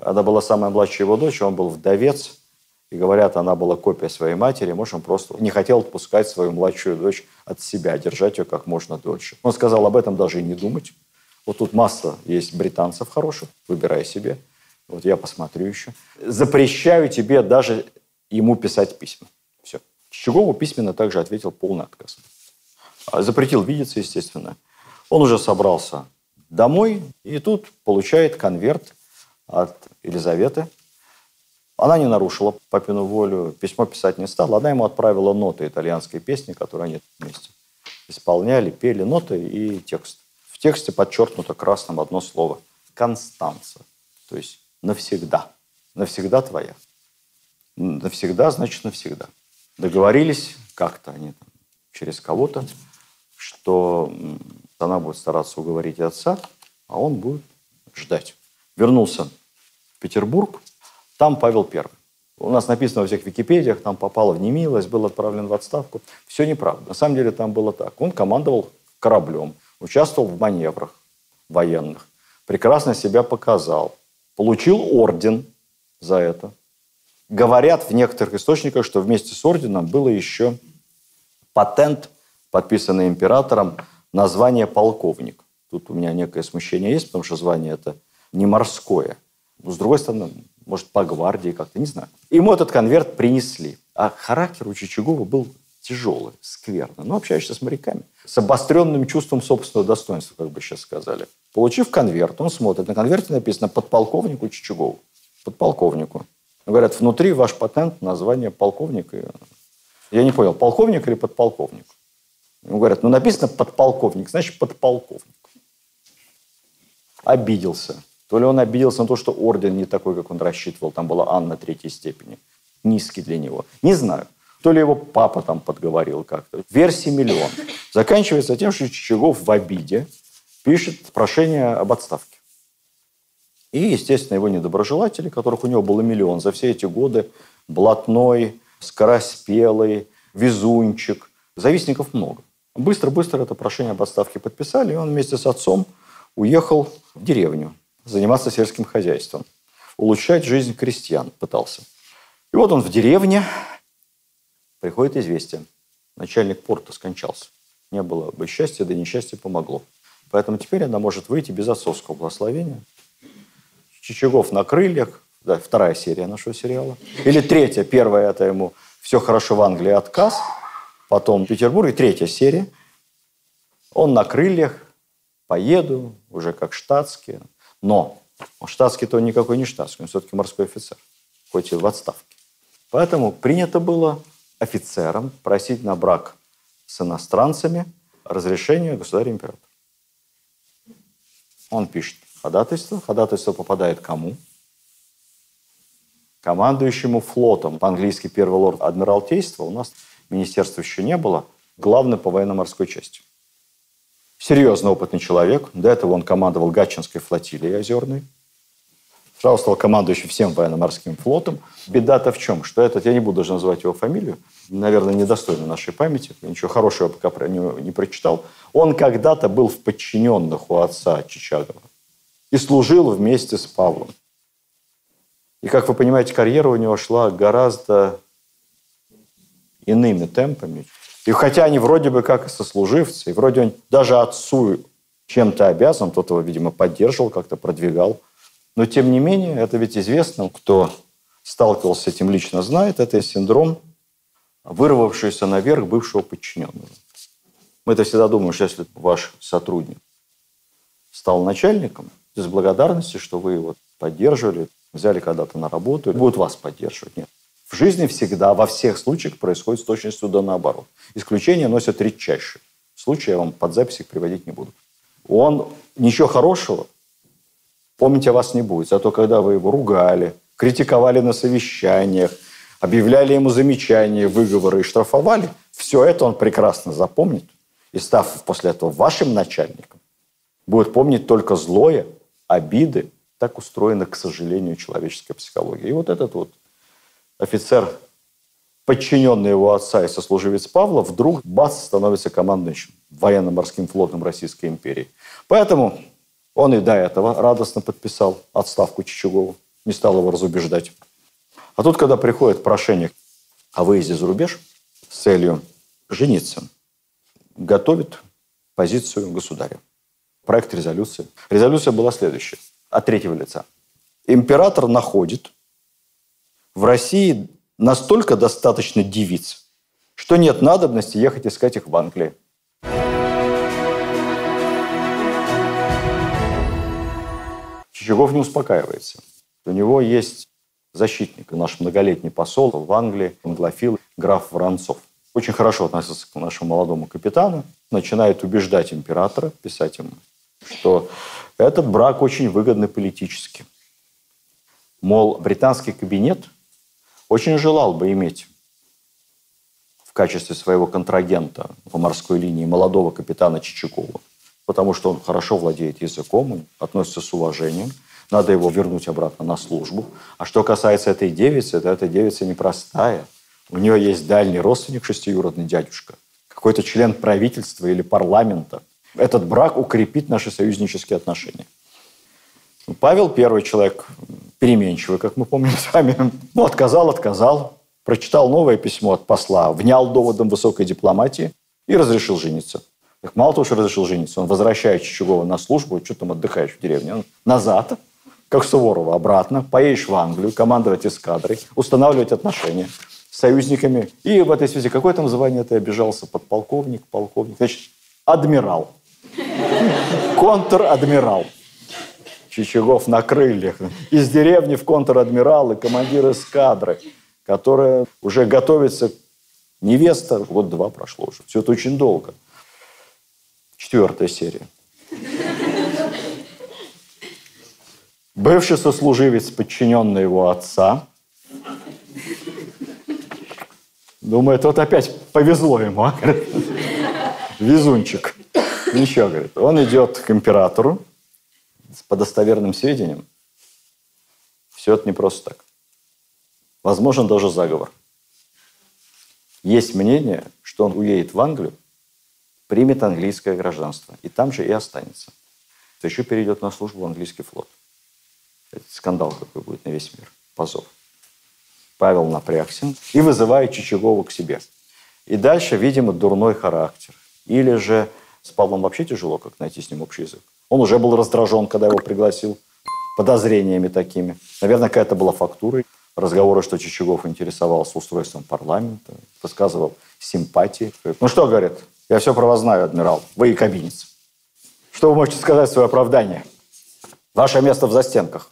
Она была самая младшая его дочь, он был вдовец, и говорят, она была копия своей матери, может, он просто не хотел отпускать свою младшую дочь от себя, держать ее как можно дольше. Он сказал об этом даже и не думать. Вот тут масса есть британцев хороших, выбирай себе. Вот я посмотрю еще. Запрещаю тебе даже ему писать письма. Все. Чичагову письменно также ответил полный отказ. Запретил видеться, естественно. Он уже собрался домой, и тут получает конверт от Елизаветы. Она не нарушила папину волю, письмо писать не стала. Она ему отправила ноты итальянской песни, которые они вместе исполняли, пели ноты и текст. В тексте подчеркнуто красным одно слово – «Констанца», то есть навсегда. Навсегда твоя. Навсегда значит навсегда. Договорились как-то они там, через кого-то, что она будет стараться уговорить отца, а он будет ждать. Вернулся в Петербург, там Павел Первый. У нас написано во всех Википедиях, там попало в немилость, был отправлен в отставку. Все неправда. На самом деле там было так. Он командовал кораблем, участвовал в маневрах военных, прекрасно себя показал, получил орден за это. Говорят в некоторых источниках, что вместе с орденом было еще патент, подписанный императором, название полковник. Тут у меня некое смущение есть, потому что звание это не морское. Но, с другой стороны, может, по гвардии как-то, не знаю. Ему этот конверт принесли. А характер у Чичагова был тяжелый, скверный. Ну, общаешься с моряками. С обостренным чувством собственного достоинства, как бы сейчас сказали. Получив конверт, он смотрит. На конверте написано «Подполковнику Чичагову». Подполковнику. Говорят, внутри ваш патент, название полковника. Я не понял, полковник или подполковник? Ему говорят, ну написано подполковник, значит подполковник. Обиделся. То ли он обиделся на то, что орден не такой, как он рассчитывал, там была Анна третьей степени, низкий для него. Не знаю. То ли его папа там подговорил как-то. Версии миллион. Заканчивается тем, что Чичагов в обиде пишет прошение об отставке. И, естественно, его недоброжелатели, которых у него было миллион за все эти годы, блатной, скороспелый, везунчик, завистников много. Быстро-быстро это прошение об отставке подписали, и он вместе с отцом уехал в деревню заниматься сельским хозяйством, улучшать жизнь крестьян пытался. И вот он в деревне, приходит известие. Начальник порта скончался. Не было бы счастья, да несчастье помогло. Поэтому теперь она может выйти без отцовского благословения. Чичагов на крыльях, да, вторая серия нашего сериала. Или третья, первая это ему «Все хорошо в Англии, отказ», потом Петербург, и третья серия. Он на крыльях, поеду, уже как штатский. Но штатский-то он никакой не штатский, он все-таки морской офицер, хоть и в отставке. Поэтому принято было офицерам просить на брак с иностранцами разрешение государя-императора. Он пишет ходатайство. Ходатайство попадает кому? Командующему флотом. По-английски первый лорд Адмиралтейства. У нас министерства еще не было. Главный по военно-морской части. Серьезно опытный человек. До этого он командовал Гатчинской флотилией озерной. Сразу стал командующим всем военно-морским флотом. Беда-то в чем? Что этот, я не буду даже называть его фамилию, наверное, недостойно нашей памяти, ничего хорошего пока про него не прочитал. Он когда-то был в подчиненных у отца Чичагова и служил вместе с Павлом. И, как вы понимаете, карьера у него шла гораздо иными темпами. И хотя они вроде бы как и сослуживцы, и вроде он даже отцу чем-то обязан, тот его, видимо, поддерживал, как-то продвигал. Но, тем не менее, это ведь известно, кто сталкивался с этим лично знает, это синдром вырвавшийся наверх бывшего подчиненного. Мы-то всегда думаем, что если ваш сотрудник стал начальником, из благодарности, что вы его поддерживали, взяли когда-то на работу, будут вас поддерживать. Нет. В жизни всегда, во всех случаях происходит с точностью да наоборот. Исключения носят редчайшие. Случаи я вам под запись их приводить не буду. Он ничего хорошего помнить о вас не будет. Зато когда вы его ругали, критиковали на совещаниях, объявляли ему замечания, выговоры и штрафовали, все это он прекрасно запомнит и, став после этого вашим начальником, будет помнить только злое, обиды. Так устроена, к сожалению, человеческая психология. И вот этот вот офицер, подчиненный его отца и сослуживец Павла, вдруг бац, становится командующим военно-морским флотом Российской империи. Поэтому он и до этого радостно подписал отставку Чичугову, не стал его разубеждать. А тут, когда приходит прошение о выезде за рубеж с целью жениться, готовит позицию государя. Проект резолюции. Резолюция была следующая, от третьего лица. Император находит в России настолько достаточно девиц, что нет надобности ехать искать их в Англии. Чичагов не успокаивается. У него есть защитник, наш многолетний посол в Англии, англофил граф Воронцов. Очень хорошо относится к нашему молодому капитану, начинает убеждать императора, писать ему, что этот брак очень выгодный политически. Мол, британский кабинет очень желал бы иметь в качестве своего контрагента по морской линии молодого капитана Чичакова, потому что он хорошо владеет языком, относится с уважением – надо его вернуть обратно на службу. А что касается этой девицы, то эта девица непростая. У нее есть дальний родственник, шестиюродный дядюшка, какой-то член правительства или парламента. Этот брак укрепит наши союзнические отношения. Ну, Павел первый человек переменчивый, как мы помним с вами. Ну, отказал, отказал. Прочитал новое письмо от посла, внял доводом высокой дипломатии и разрешил жениться. Так мало того, что разрешил жениться, он возвращает Чичугова на службу, что там отдыхаешь в деревне, он назад, как Суворова, обратно, поедешь в Англию, командовать эскадрой, устанавливать отношения с союзниками. И в этой связи, какое там звание ты обижался? Подполковник, полковник? Значит, адмирал. Контр-адмирал. Чичагов на крыльях. Из деревни в контр-адмиралы, командир эскадры, которая уже готовится невеста. Вот два прошло уже. Все это очень долго. Четвертая серия. Бывший сослуживец, подчиненный его отца, думает, вот опять повезло ему, а? везунчик. Ничего, говорит, он идет к императору по достоверным сведениям. Все это не просто так. Возможен даже заговор. Есть мнение, что он уедет в Англию, примет английское гражданство, и там же и останется. То еще перейдет на службу в английский флот. Это скандал какой будет на весь мир. Позор. Павел напрягся и вызывает Чичагова к себе. И дальше, видимо, дурной характер. Или же с Павлом вообще тяжело, как найти с ним общий язык. Он уже был раздражен, когда его пригласил, подозрениями такими. Наверное, какая-то была фактура. Разговоры, что Чичагов интересовался устройством парламента, высказывал симпатии. Ну что, говорит, я все про вас знаю, адмирал. Вы и кабинец. Что вы можете сказать в свое оправдание? Ваше место в застенках.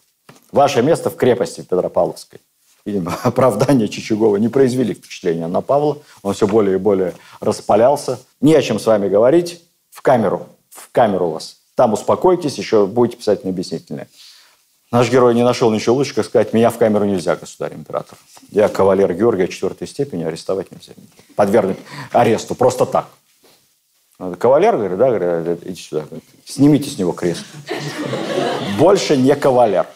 Ваше место в крепости Петропавловской. Видимо, оправдания Чичугова не произвели впечатления на Павла. Он все более и более распалялся. Не о чем с вами говорить. В камеру. В камеру вас. Там успокойтесь, еще будете писать мне объяснительное. Наш герой не нашел ничего лучше, как сказать, меня в камеру нельзя, государь-император. Я кавалер Георгия четвертой степени, арестовать нельзя. Подвергнуть аресту, просто так. Кавалер, говорит, да, говорит, иди сюда. Снимите с него крест. Больше не кавалер.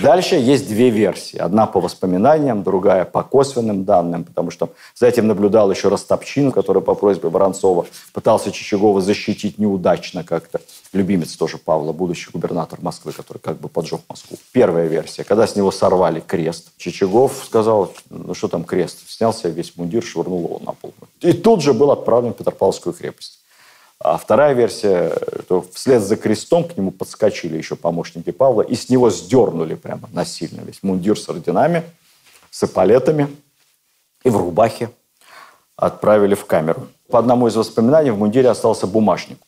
Дальше есть две версии. Одна по воспоминаниям, другая по косвенным данным, потому что за этим наблюдал еще Ростопчин, который по просьбе Воронцова пытался Чичагова защитить неудачно как-то. Любимец тоже Павла, будущий губернатор Москвы, который как бы поджег Москву. Первая версия. Когда с него сорвали крест, Чичагов сказал, ну что там крест? Снял себе весь мундир, швырнул его на пол. И тут же был отправлен в Петропавловскую крепость. А вторая версия, что вслед за крестом к нему подскочили еще помощники Павла и с него сдернули прямо насильно весь мундир с орденами, с эполетами и в рубахе. отправили в камеру. По одному из воспоминаний в мундире остался бумажник.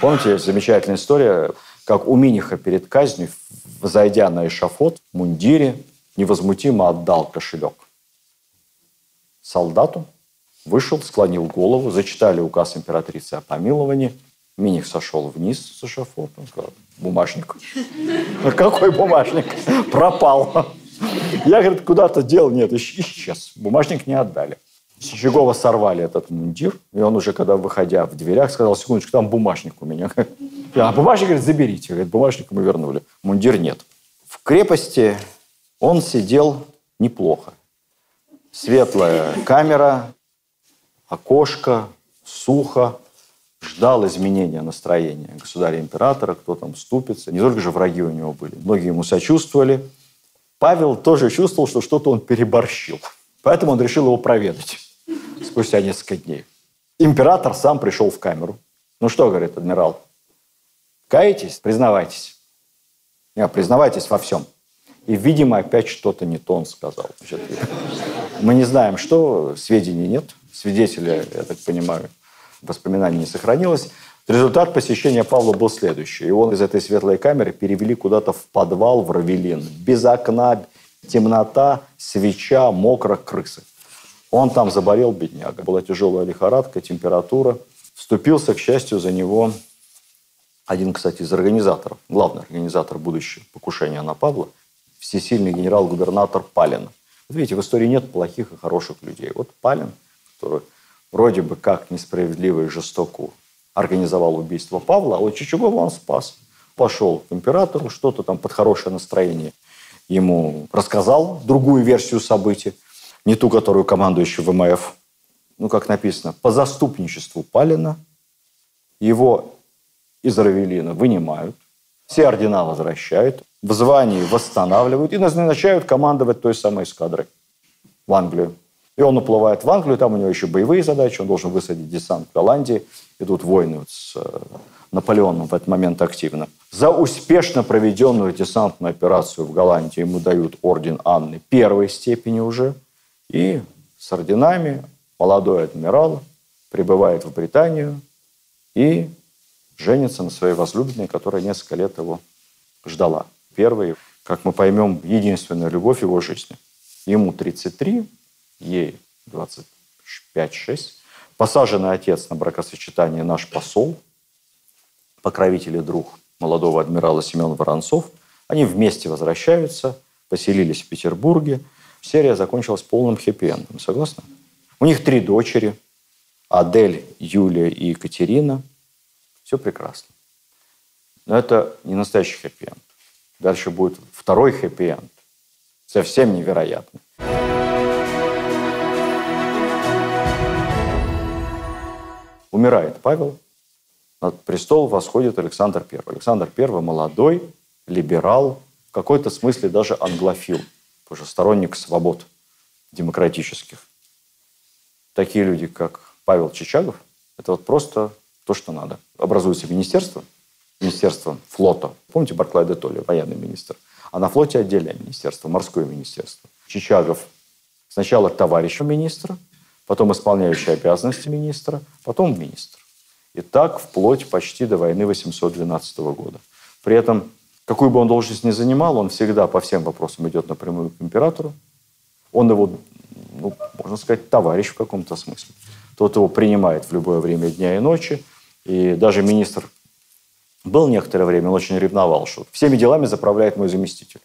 Помните, замечательная история, как у Миниха перед казнью, зайдя на эшафот в мундире, невозмутимо отдал кошелек солдату, вышел, склонил голову, зачитали указ императрицы о помиловании. Миних сошел вниз с эшафота, сказал, бумажник. Какой бумажник? Пропал. Я, говорит, куда-то дел нет, исчез. Бумажник не отдали. С сорвали этот мундир, и он уже, когда выходя в дверях, сказал, секундочку, там бумажник у меня. А бумажник, говорит, заберите. Говорит, бумажник мы вернули. Мундир нет. В крепости он сидел неплохо. Светлая камера, окошко, сухо. Ждал изменения настроения государя-императора, кто там вступится. Не только же враги у него были. Многие ему сочувствовали. Павел тоже чувствовал, что что-то он переборщил. Поэтому он решил его проведать спустя несколько дней. Император сам пришел в камеру. Ну что, говорит адмирал, каетесь, признавайтесь. Не, признавайтесь во всем. И, видимо, опять что-то не то он сказал. Мы не знаем, что, сведений нет. Свидетеля, я так понимаю, воспоминаний не сохранилось. Результат посещения Павла был следующий. Его из этой светлой камеры перевели куда-то в подвал в Равелин. Без окна, темнота, свеча, мокро, крысы. Он там заболел, бедняга. Была тяжелая лихорадка, температура. Вступился, к счастью, за него один, кстати, из организаторов, главный организатор будущего покушения на Павла, всесильный генерал-губернатор Палин. Вот видите, в истории нет плохих и хороших людей. Вот Палин, который вроде бы как несправедливо и жестоко организовал убийство Павла, а вот Чичугова он спас. Пошел к императору, что-то там под хорошее настроение ему рассказал, другую версию событий не ту, которую командующий ВМФ, ну, как написано, по заступничеству Палина его из Равелина вынимают, все ордена возвращают, в звании восстанавливают и назначают командовать той самой эскадрой в Англию. И он уплывает в Англию, там у него еще боевые задачи, он должен высадить десант в Голландии. Идут войны с э, Наполеоном в этот момент активно. За успешно проведенную десантную операцию в Голландии ему дают орден Анны первой степени уже – и с орденами молодой адмирал прибывает в Британию и женится на своей возлюбленной, которая несколько лет его ждала. Первый, как мы поймем, единственная любовь его жизни. Ему 33, ей 25-6. Посаженный отец на бракосочетание наш посол, покровитель и друг молодого адмирала Семен Воронцов. Они вместе возвращаются, поселились в Петербурге – серия закончилась полным хэппи-эндом. Согласны? У них три дочери. Адель, Юлия и Екатерина. Все прекрасно. Но это не настоящий хэппи-энд. Дальше будет второй хэппи-энд. Совсем невероятный. Умирает Павел, на престол восходит Александр I. Александр I молодой, либерал, в какой-то смысле даже англофил – тоже сторонник свобод демократических. Такие люди, как Павел Чичагов, это вот просто то, что надо. Образуется министерство, министерство флота. Помните Барклай де Толли, военный министр? А на флоте отдельное министерство, морское министерство. Чичагов сначала товарищ министра, потом исполняющий обязанности министра, потом министр. И так вплоть почти до войны 812 года. При этом Какую бы он должность ни занимал, он всегда по всем вопросам идет напрямую к императору. Он его, ну, можно сказать, товарищ в каком-то смысле. Тот его принимает в любое время дня и ночи. И даже министр был некоторое время, он очень ревновал, что всеми делами заправляет мой заместитель,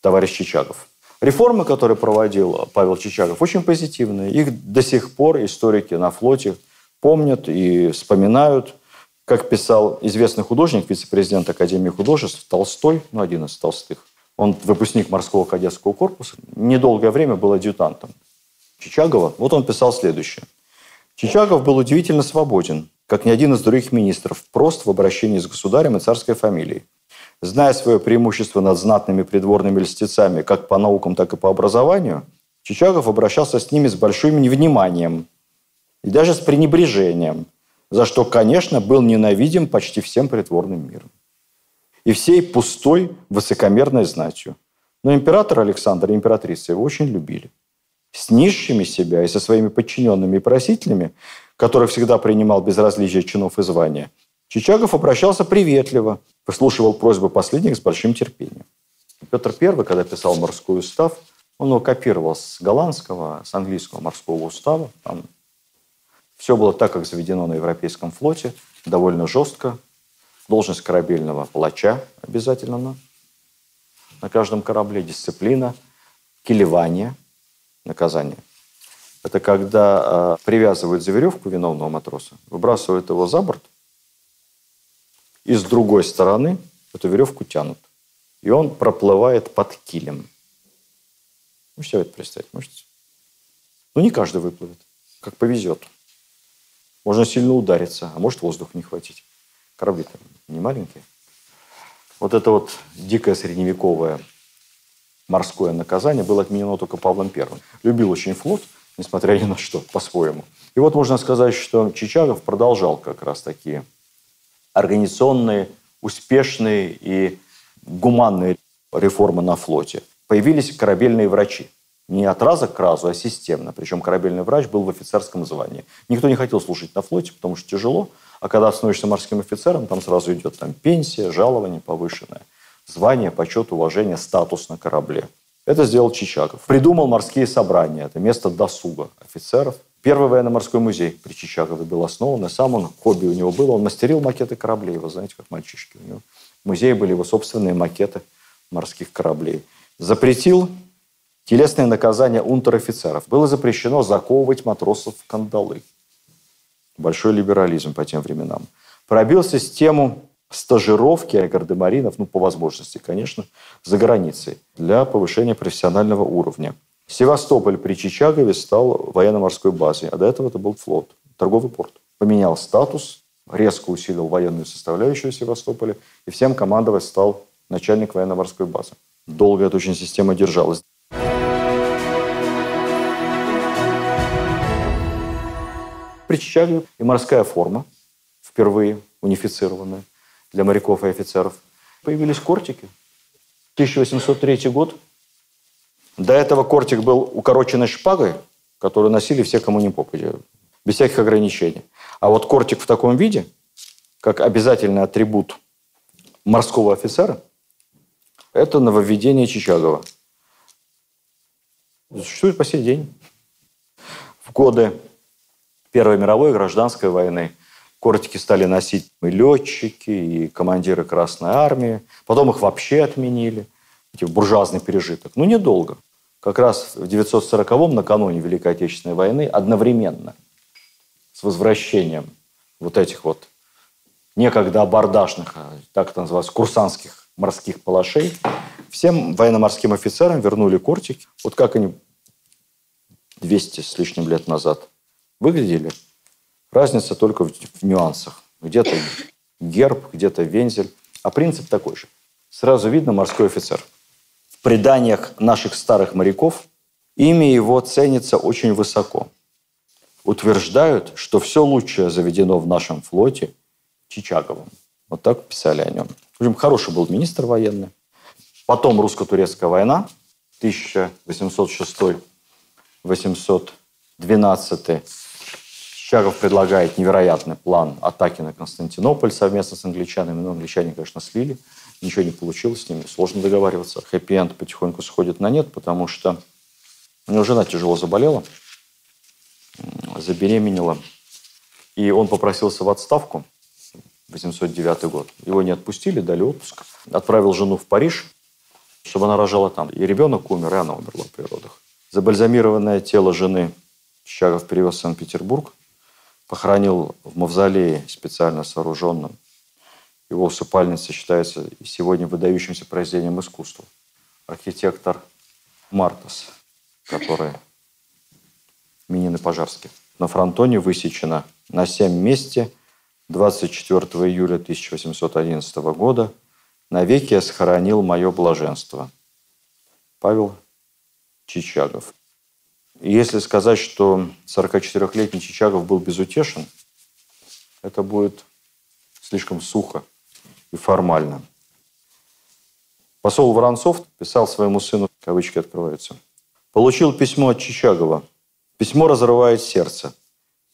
товарищ Чичагов. Реформы, которые проводил Павел Чичагов, очень позитивные. Их до сих пор историки на флоте помнят и вспоминают – как писал известный художник, вице-президент Академии художеств Толстой, ну, один из Толстых, он выпускник морского кадетского корпуса, недолгое время был адъютантом Чичагова. Вот он писал следующее. Чичагов был удивительно свободен, как ни один из других министров, прост в обращении с государем и царской фамилией. Зная свое преимущество над знатными придворными льстецами как по наукам, так и по образованию, Чичагов обращался с ними с большим невниманием и даже с пренебрежением – за что, конечно, был ненавидим почти всем притворным миром и всей пустой высокомерной знатью. Но император Александр и императрица его очень любили. с низшими себя и со своими подчиненными и просителями, которых всегда принимал без различия чинов и звания, Чичагов обращался приветливо, выслушивал просьбы последних с большим терпением. Петр I, когда писал морской устав, он его копировал с голландского, с английского морского устава. Там все было так, как заведено на Европейском флоте, довольно жестко. Должность корабельного палача обязательно на, на каждом корабле, дисциплина, килевание, наказание. Это когда э, привязывают за веревку виновного матроса, выбрасывают его за борт, и с другой стороны эту веревку тянут. И он проплывает под килем. Вы себе это представить можете? Ну, не каждый выплывет, как повезет. Можно сильно удариться, а может воздух не хватить. Корабли-то не маленькие. Вот это вот дикое средневековое морское наказание было отменено только Павлом Первым. Любил очень флот, несмотря ни на что, по-своему. И вот можно сказать, что Чичагов продолжал как раз такие организационные, успешные и гуманные реформы на флоте. Появились корабельные врачи. Не от раза к разу, а системно. Причем корабельный врач был в офицерском звании. Никто не хотел служить на флоте, потому что тяжело. А когда становишься морским офицером, там сразу идет там, пенсия, жалование повышенное. Звание, почет, уважение, статус на корабле. Это сделал Чичагов. Придумал морские собрания. Это место досуга офицеров. Первый военно-морской музей при Чичагове был основан. И сам он, хобби у него было, он мастерил макеты кораблей. Вы знаете, как мальчишки. У него в музее были его собственные макеты морских кораблей. Запретил телесное наказание унтер-офицеров. Было запрещено заковывать матросов в кандалы. Большой либерализм по тем временам. Пробил систему стажировки гардемаринов, ну, по возможности, конечно, за границей, для повышения профессионального уровня. Севастополь при Чичагове стал военно-морской базой, а до этого это был флот, торговый порт. Поменял статус, резко усилил военную составляющую Севастополя, и всем командовать стал начальник военно-морской базы. Долго эта очень система держалась. При Чичагове и морская форма, впервые унифицированная для моряков и офицеров. Появились кортики. 1803 год. До этого кортик был укороченной шпагой, которую носили все, кому не попадя, без всяких ограничений. А вот кортик в таком виде, как обязательный атрибут морского офицера, это нововведение Чичагова. Существует по сей день. В годы Первой мировой гражданской войны кортики стали носить и летчики, и командиры Красной Армии. Потом их вообще отменили. Буржуазный пережиток. Ну, недолго. Как раз в 940-м, накануне Великой Отечественной войны, одновременно с возвращением вот этих вот некогда абордажных, а так это называлось, курсантских морских палашей, всем военно-морским офицерам вернули кортики. Вот как они 200 с лишним лет назад выглядели. Разница только в, в нюансах. Где-то герб, где-то вензель. А принцип такой же. Сразу видно морской офицер. Преданиях наших старых моряков имя его ценится очень высоко. Утверждают, что все лучшее заведено в нашем флоте Чичаговым. Вот так писали о нем. В общем, хороший был министр военный. Потом русско-турецкая война, 1806-812. Чагов предлагает невероятный план атаки на Константинополь совместно с англичанами. Но англичане, конечно, слили. Ничего не получилось с ними. Сложно договариваться. Хэппи-энд потихоньку сходит на нет, потому что у него жена тяжело заболела, забеременела. И он попросился в отставку. 809 год. Его не отпустили, дали отпуск. Отправил жену в Париж, чтобы она рожала там. И ребенок умер, и она умерла при родах. Забальзамированное тело жены Чагов перевез в Санкт-Петербург, похоронил в мавзолее специально сооруженном. Его усыпальница считается сегодня выдающимся произведением искусства. Архитектор Мартас, который Минин и Пожарский. На фронтоне высечено на семь месте 24 июля 1811 года «Навеки я схоронил мое блаженство». Павел Чичагов. И если сказать, что 44-летний Чичагов был безутешен, это будет слишком сухо и формально. Посол Воронцов писал своему сыну, кавычки открываются, Получил письмо от Чичагова. Письмо разрывает сердце.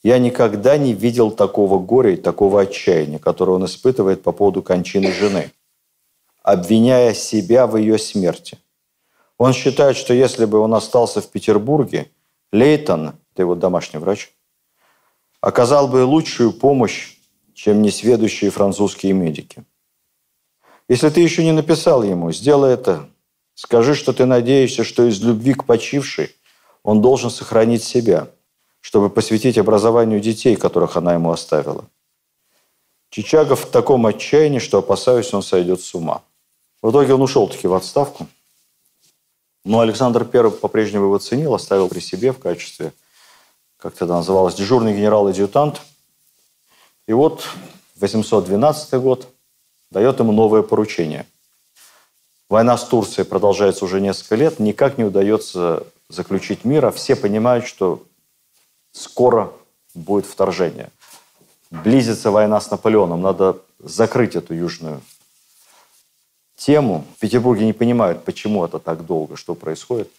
Я никогда не видел такого горя и такого отчаяния, которое он испытывает по поводу кончины жены, обвиняя себя в ее смерти. Он считает, что если бы он остался в Петербурге, Лейтон, это его домашний врач, оказал бы лучшую помощь, чем несведущие французские медики. Если ты еще не написал ему, сделай это. Скажи, что ты надеешься, что из любви к почившей он должен сохранить себя, чтобы посвятить образованию детей, которых она ему оставила. Чичагов в таком отчаянии, что, опасаюсь, он сойдет с ума. В итоге он ушел таки в отставку. Но Александр I по-прежнему его ценил, оставил при себе в качестве, как тогда называлось, дежурный генерал-адъютант. И вот 812 год дает ему новое поручение. Война с Турцией продолжается уже несколько лет, никак не удается заключить мир, а все понимают, что скоро будет вторжение. Близится война с Наполеоном, надо закрыть эту южную тему. В Петербурге не понимают, почему это так долго, что происходит.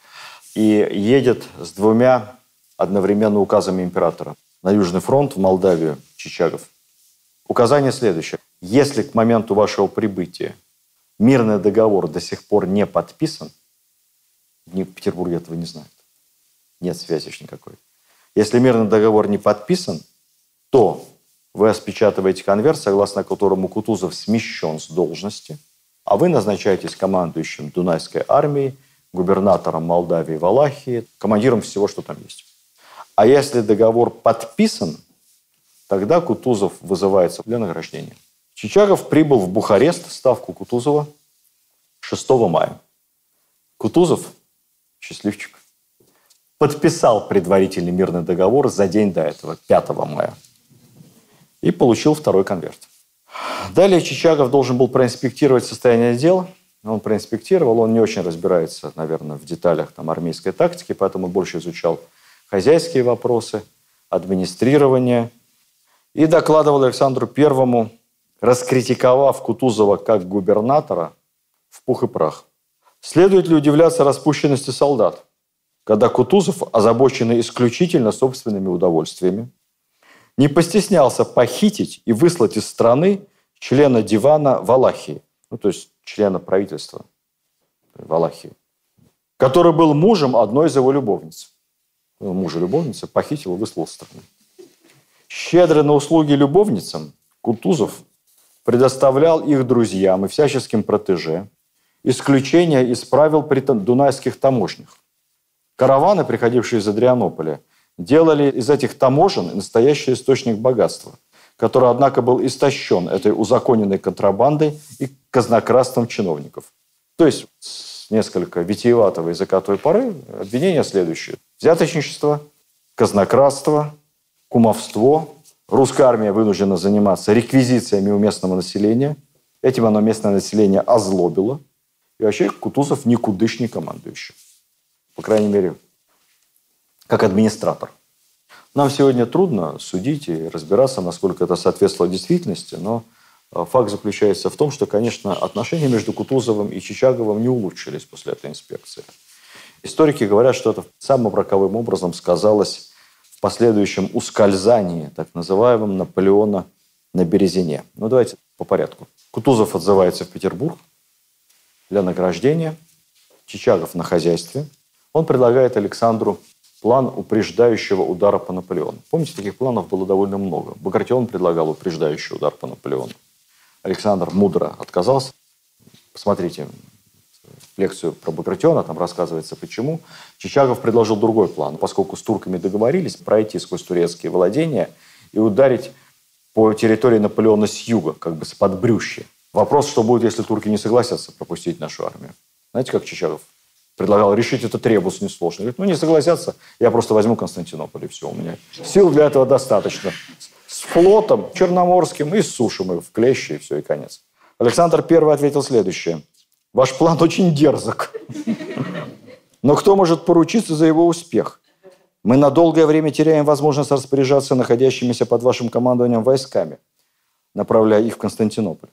И едет с двумя одновременно указами императора на Южный фронт, в Молдавию, Чичагов. Указание следующее. Если к моменту вашего прибытия мирный договор до сих пор не подписан, в Петербурге этого не знают. Нет связи никакой. Если мирный договор не подписан, то вы распечатываете конверт, согласно которому Кутузов смещен с должности, а вы назначаетесь командующим Дунайской армией, губернатором Молдавии и Валахии, командиром всего, что там есть. А если договор подписан, тогда Кутузов вызывается для награждения. Чичагов прибыл в Бухарест, ставку Кутузова, 6 мая. Кутузов, счастливчик, подписал предварительный мирный договор за день до этого, 5 мая, и получил второй конверт. Далее Чичагов должен был проинспектировать состояние дел. Он проинспектировал, он не очень разбирается, наверное, в деталях там, армейской тактики, поэтому больше изучал хозяйские вопросы, администрирование. И докладывал Александру Первому, раскритиковав Кутузова как губернатора в пух и прах. Следует ли удивляться распущенности солдат? когда Кутузов, озабоченный исключительно собственными удовольствиями, не постеснялся похитить и выслать из страны члена дивана Валахии, ну, то есть члена правительства Валахии, который был мужем одной из его любовниц. Ну, мужа любовницы похитил и выслал страны. Щедрый на услуги любовницам, Кутузов предоставлял их друзьям и всяческим протеже исключение из правил при дунайских таможнях. Караваны, приходившие из Адрианополя, делали из этих таможен настоящий источник богатства, который, однако, был истощен этой узаконенной контрабандой и казнократством чиновников. То есть, с несколько витиеватого языка той поры, обвинения следующие. Взяточничество, казнократство, кумовство. Русская армия вынуждена заниматься реквизициями у местного населения. Этим оно местное население озлобило. И вообще Кутузов никудышний командующий по крайней мере, как администратор. Нам сегодня трудно судить и разбираться, насколько это соответствовало действительности, но э, факт заключается в том, что, конечно, отношения между Кутузовым и Чичаговым не улучшились после этой инспекции. Историки говорят, что это самым роковым образом сказалось последующем ускользании так называемым Наполеона на Березине. Ну, давайте по порядку. Кутузов отзывается в Петербург для награждения, Чичагов на хозяйстве – он предлагает Александру план упреждающего удара по Наполеону. Помните, таких планов было довольно много. Багратион предлагал упреждающий удар по Наполеону. Александр мудро отказался. Посмотрите лекцию про Багратиона, там рассказывается почему. Чичагов предложил другой план. Поскольку с турками договорились пройти сквозь турецкие владения и ударить по территории Наполеона с юга, как бы с подбрюшья. Вопрос, что будет, если турки не согласятся пропустить нашу армию. Знаете, как Чичагов предлагал решить этот ребус несложно. Говорит, ну не согласятся, я просто возьму Константинополь, и все, у меня сил для этого достаточно. С флотом черноморским и с сушем в клещи, и все, и конец. Александр I ответил следующее. Ваш план очень дерзок. Но кто может поручиться за его успех? Мы на долгое время теряем возможность распоряжаться находящимися под вашим командованием войсками, направляя их в Константинополь.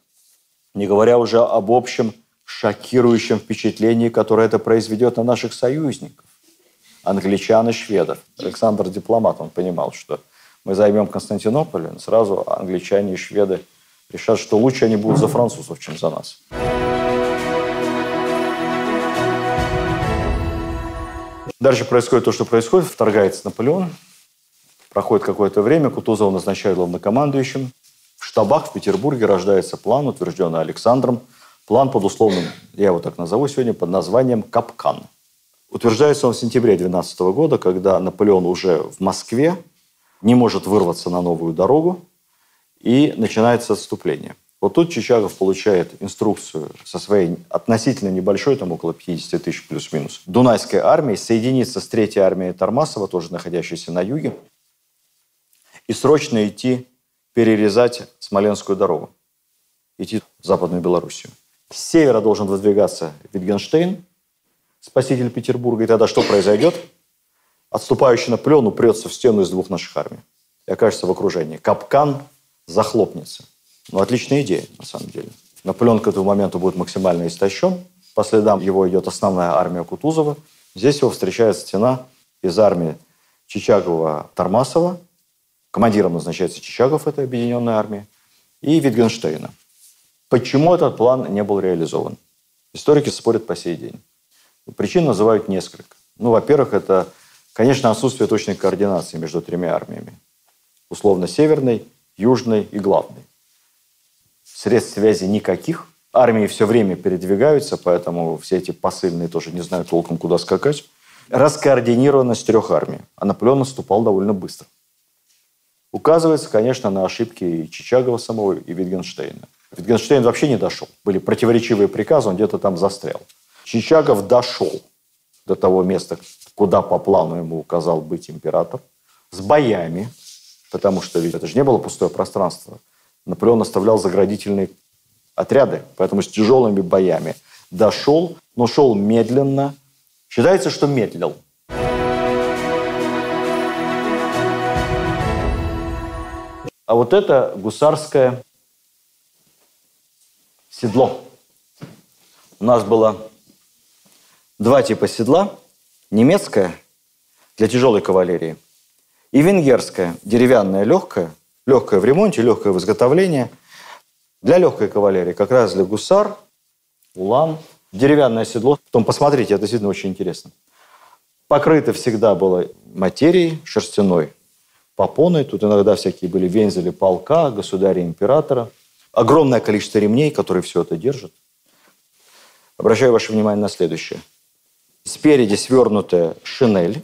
Не говоря уже об общем шокирующем впечатлении, которое это произведет на наших союзников. англичан и шведов. Александр дипломат, он понимал, что мы займем Константинополь, и сразу англичане и шведы решат, что лучше они будут за французов, чем за нас. Дальше происходит то, что происходит. Вторгается Наполеон. Проходит какое-то время, Кутузова назначают главнокомандующим. В штабах в Петербурге рождается план, утвержденный Александром. План под условным, я его так назову сегодня, под названием «Капкан». Утверждается он в сентябре 12 года, когда Наполеон уже в Москве, не может вырваться на новую дорогу, и начинается отступление. Вот тут Чичагов получает инструкцию со своей относительно небольшой, там около 50 тысяч плюс-минус, Дунайской армией соединиться с Третьей армией Тормасова, тоже находящейся на юге, и срочно идти перерезать Смоленскую дорогу, идти в Западную Белоруссию. С севера должен выдвигаться Витгенштейн, спаситель Петербурга, и тогда что произойдет? Отступающий Наполеон упрется в стену из двух наших армий и окажется в окружении. Капкан захлопнется. Ну, отличная идея, на самом деле. Наполеон к этому моменту будет максимально истощен. По следам его идет основная армия Кутузова. Здесь его встречает стена из армии Чичагова-Тормасова. Командиром назначается Чичагов, это объединенная армия. И Витгенштейна. Почему этот план не был реализован? Историки спорят по сей день. Причин называют несколько. Ну, во-первых, это, конечно, отсутствие точной координации между тремя армиями. Условно северной, южной и главной средств связи никаких. Армии все время передвигаются, поэтому все эти посыльные тоже не знают толком, куда скакать. Раскоординированность трех армий. А Наполеон наступал довольно быстро. Указывается, конечно, на ошибки и Чичагова самого, и Витгенштейна. Витгенштейн вообще не дошел. Были противоречивые приказы, он где-то там застрял. Чичагов дошел до того места, куда по плану ему указал быть император, с боями, потому что ведь это же не было пустое пространство. Наполеон оставлял заградительные отряды, поэтому с тяжелыми боями дошел, но шел медленно. Считается, что медлил. А вот это гусарское седло. У нас было два типа седла. Немецкое для тяжелой кавалерии и венгерское, деревянное, легкое, легкое в ремонте, легкое в изготовлении. Для легкой кавалерии, как раз для гусар, улан, деревянное седло. Потом посмотрите, это действительно очень интересно. Покрыто всегда было материей шерстяной, попоной. Тут иногда всякие были вензели полка, государя императора. Огромное количество ремней, которые все это держат. Обращаю ваше внимание на следующее. Спереди свернутая шинель,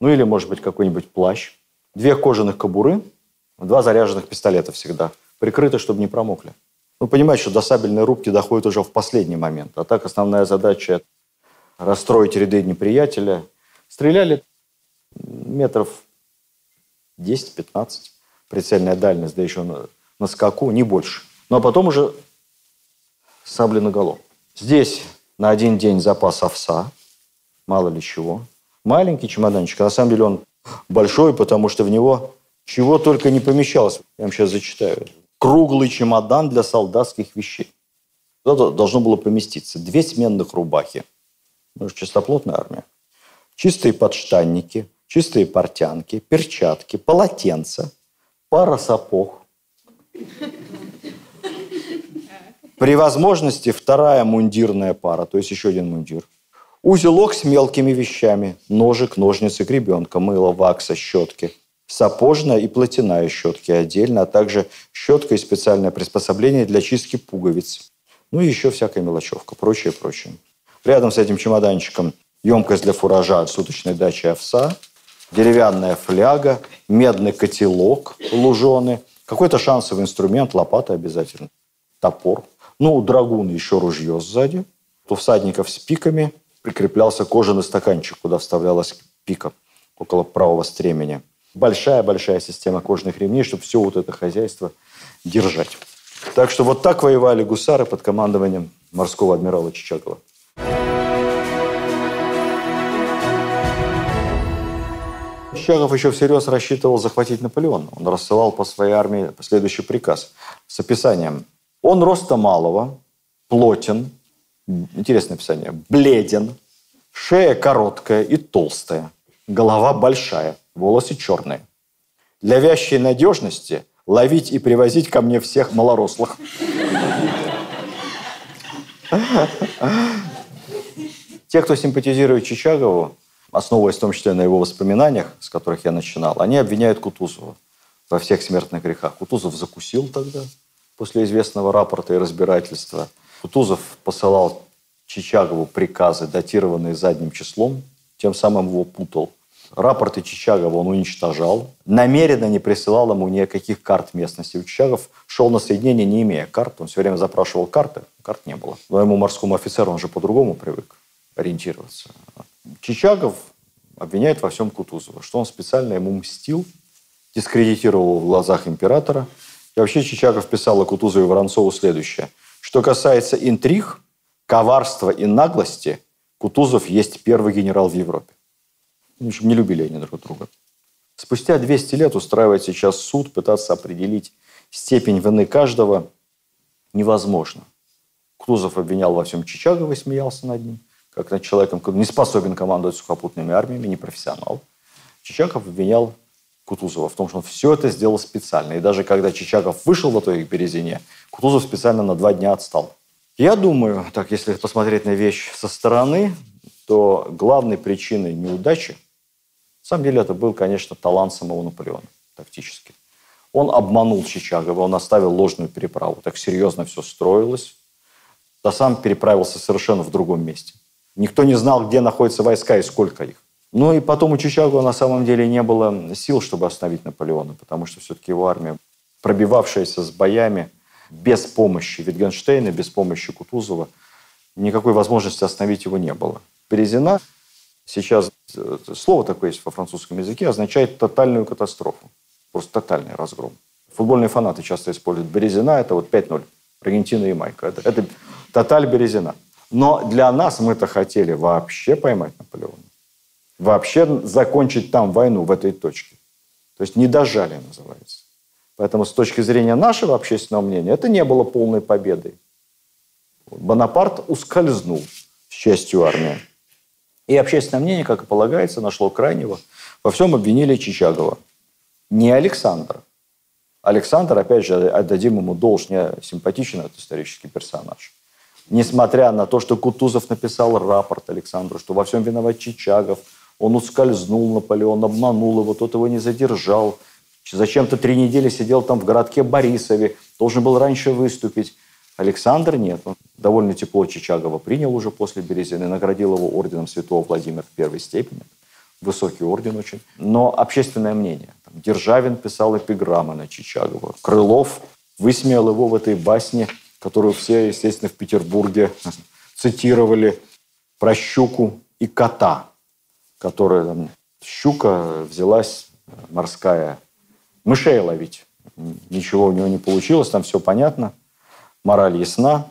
ну или, может быть, какой-нибудь плащ. Две кожаных кобуры – Два заряженных пистолета всегда. Прикрыто, чтобы не промокли. Ну, понимаете, что до сабельной рубки доходит уже в последний момент. А так основная задача – расстроить ряды неприятеля. Стреляли метров 10-15. Прицельная дальность, да еще на, на скаку, не больше. Ну, а потом уже сабли на голову. Здесь на один день запас овса, мало ли чего. Маленький чемоданчик, а на самом деле он большой, потому что в него чего только не помещалось. Я вам сейчас зачитаю. Круглый чемодан для солдатских вещей. Туда должно было поместиться две сменных рубахи. Ну, чистоплотная армия. Чистые подштанники, чистые портянки, перчатки, полотенца, пара сапог. При возможности вторая мундирная пара, то есть еще один мундир. Узелок с мелкими вещами. Ножик, ножницы, гребенка, мыло, вакса, щетки – сапожная и платяная щетки отдельно, а также щетка и специальное приспособление для чистки пуговиц. Ну и еще всякая мелочевка, прочее, прочее. Рядом с этим чемоданчиком емкость для фуража от суточной дачи овса, деревянная фляга, медный котелок луженый, какой-то шансовый инструмент, лопата обязательно, топор. Ну, у драгуна еще ружье сзади. У всадников с пиками прикреплялся кожаный стаканчик, куда вставлялась пика около правого стремени большая-большая система кожных ремней, чтобы все вот это хозяйство держать. Так что вот так воевали гусары под командованием морского адмирала Чичагова. Чичагов еще всерьез рассчитывал захватить Наполеона. Он рассылал по своей армии последующий приказ с описанием. Он роста малого, плотен, интересное описание, бледен, Шея короткая и толстая, голова большая, волосы черные. Для вящей надежности ловить и привозить ко мне всех малорослых. Те, кто симпатизирует Чичагову, основываясь в том числе на его воспоминаниях, с которых я начинал, они обвиняют Кутузова во всех смертных грехах. Кутузов закусил тогда, после известного рапорта и разбирательства. Кутузов посылал Чичагову приказы, датированные задним числом, тем самым его путал. Рапорты Чичагова он уничтожал, намеренно не присылал ему никаких карт местности. Чичагов шел на соединение, не имея карт. Он все время запрашивал карты, карт не было. Но ему морскому офицеру он же по-другому привык ориентироваться. Чичагов обвиняет во всем Кутузова, что он специально ему мстил, дискредитировал в глазах императора. И вообще Чичагов писал о Кутузове Воронцову следующее. Что касается интриг, коварства и наглости, Кутузов есть первый генерал в Европе. В общем, не любили они друг друга. Спустя 200 лет устраивать сейчас суд, пытаться определить степень вины каждого невозможно. Кутузов обвинял во всем Чичагова и смеялся над ним, как над человеком, который не способен командовать сухопутными армиями, не профессионал. Чичагов обвинял Кутузова в том, что он все это сделал специально. И даже когда Чичагов вышел итоге к Березине, Кутузов специально на два дня отстал. Я думаю, так если посмотреть на вещь со стороны, то главной причиной неудачи, на самом деле это был, конечно, талант самого Наполеона тактически. Он обманул Чичагова, он оставил ложную переправу. Так серьезно все строилось. Да сам переправился совершенно в другом месте. Никто не знал, где находятся войска и сколько их. Ну и потом у Чичагова на самом деле не было сил, чтобы остановить Наполеона, потому что все-таки его армия, пробивавшаяся с боями, без помощи Витгенштейна, без помощи Кутузова, никакой возможности остановить его не было. Березина, сейчас э, слово такое есть во французском языке, означает тотальную катастрофу. Просто тотальный разгром. Футбольные фанаты часто используют Березина, это вот 5-0. Аргентина и Майка. Это, это тоталь Березина. Но для нас мы-то хотели вообще поймать Наполеона. Вообще закончить там войну, в этой точке. То есть не дожали, называется. Поэтому с точки зрения нашего общественного мнения это не было полной победой. Бонапарт ускользнул с частью армии. И общественное мнение, как и полагается, нашло крайнего. Во всем обвинили Чичагова. Не Александра. Александр, опять же, отдадим ему должное, симпатичный этот исторический персонаж. Несмотря на то, что Кутузов написал рапорт Александру, что во всем виноват Чичагов, он ускользнул, Наполеон обманул его, тот его не задержал. Зачем-то три недели сидел там в городке Борисове, должен был раньше выступить. Александр нет. Он довольно тепло Чичагова принял уже после Березины, наградил его орденом святого Владимира первой степени. Высокий орден очень. Но общественное мнение. Там, Державин писал эпиграммы на Чичагова. Крылов высмеял его в этой басне – которую все, естественно, в Петербурге цитировали про щуку и кота, которая там, щука взялась морская мышей ловить. Ничего у него не получилось, там все понятно, мораль ясна.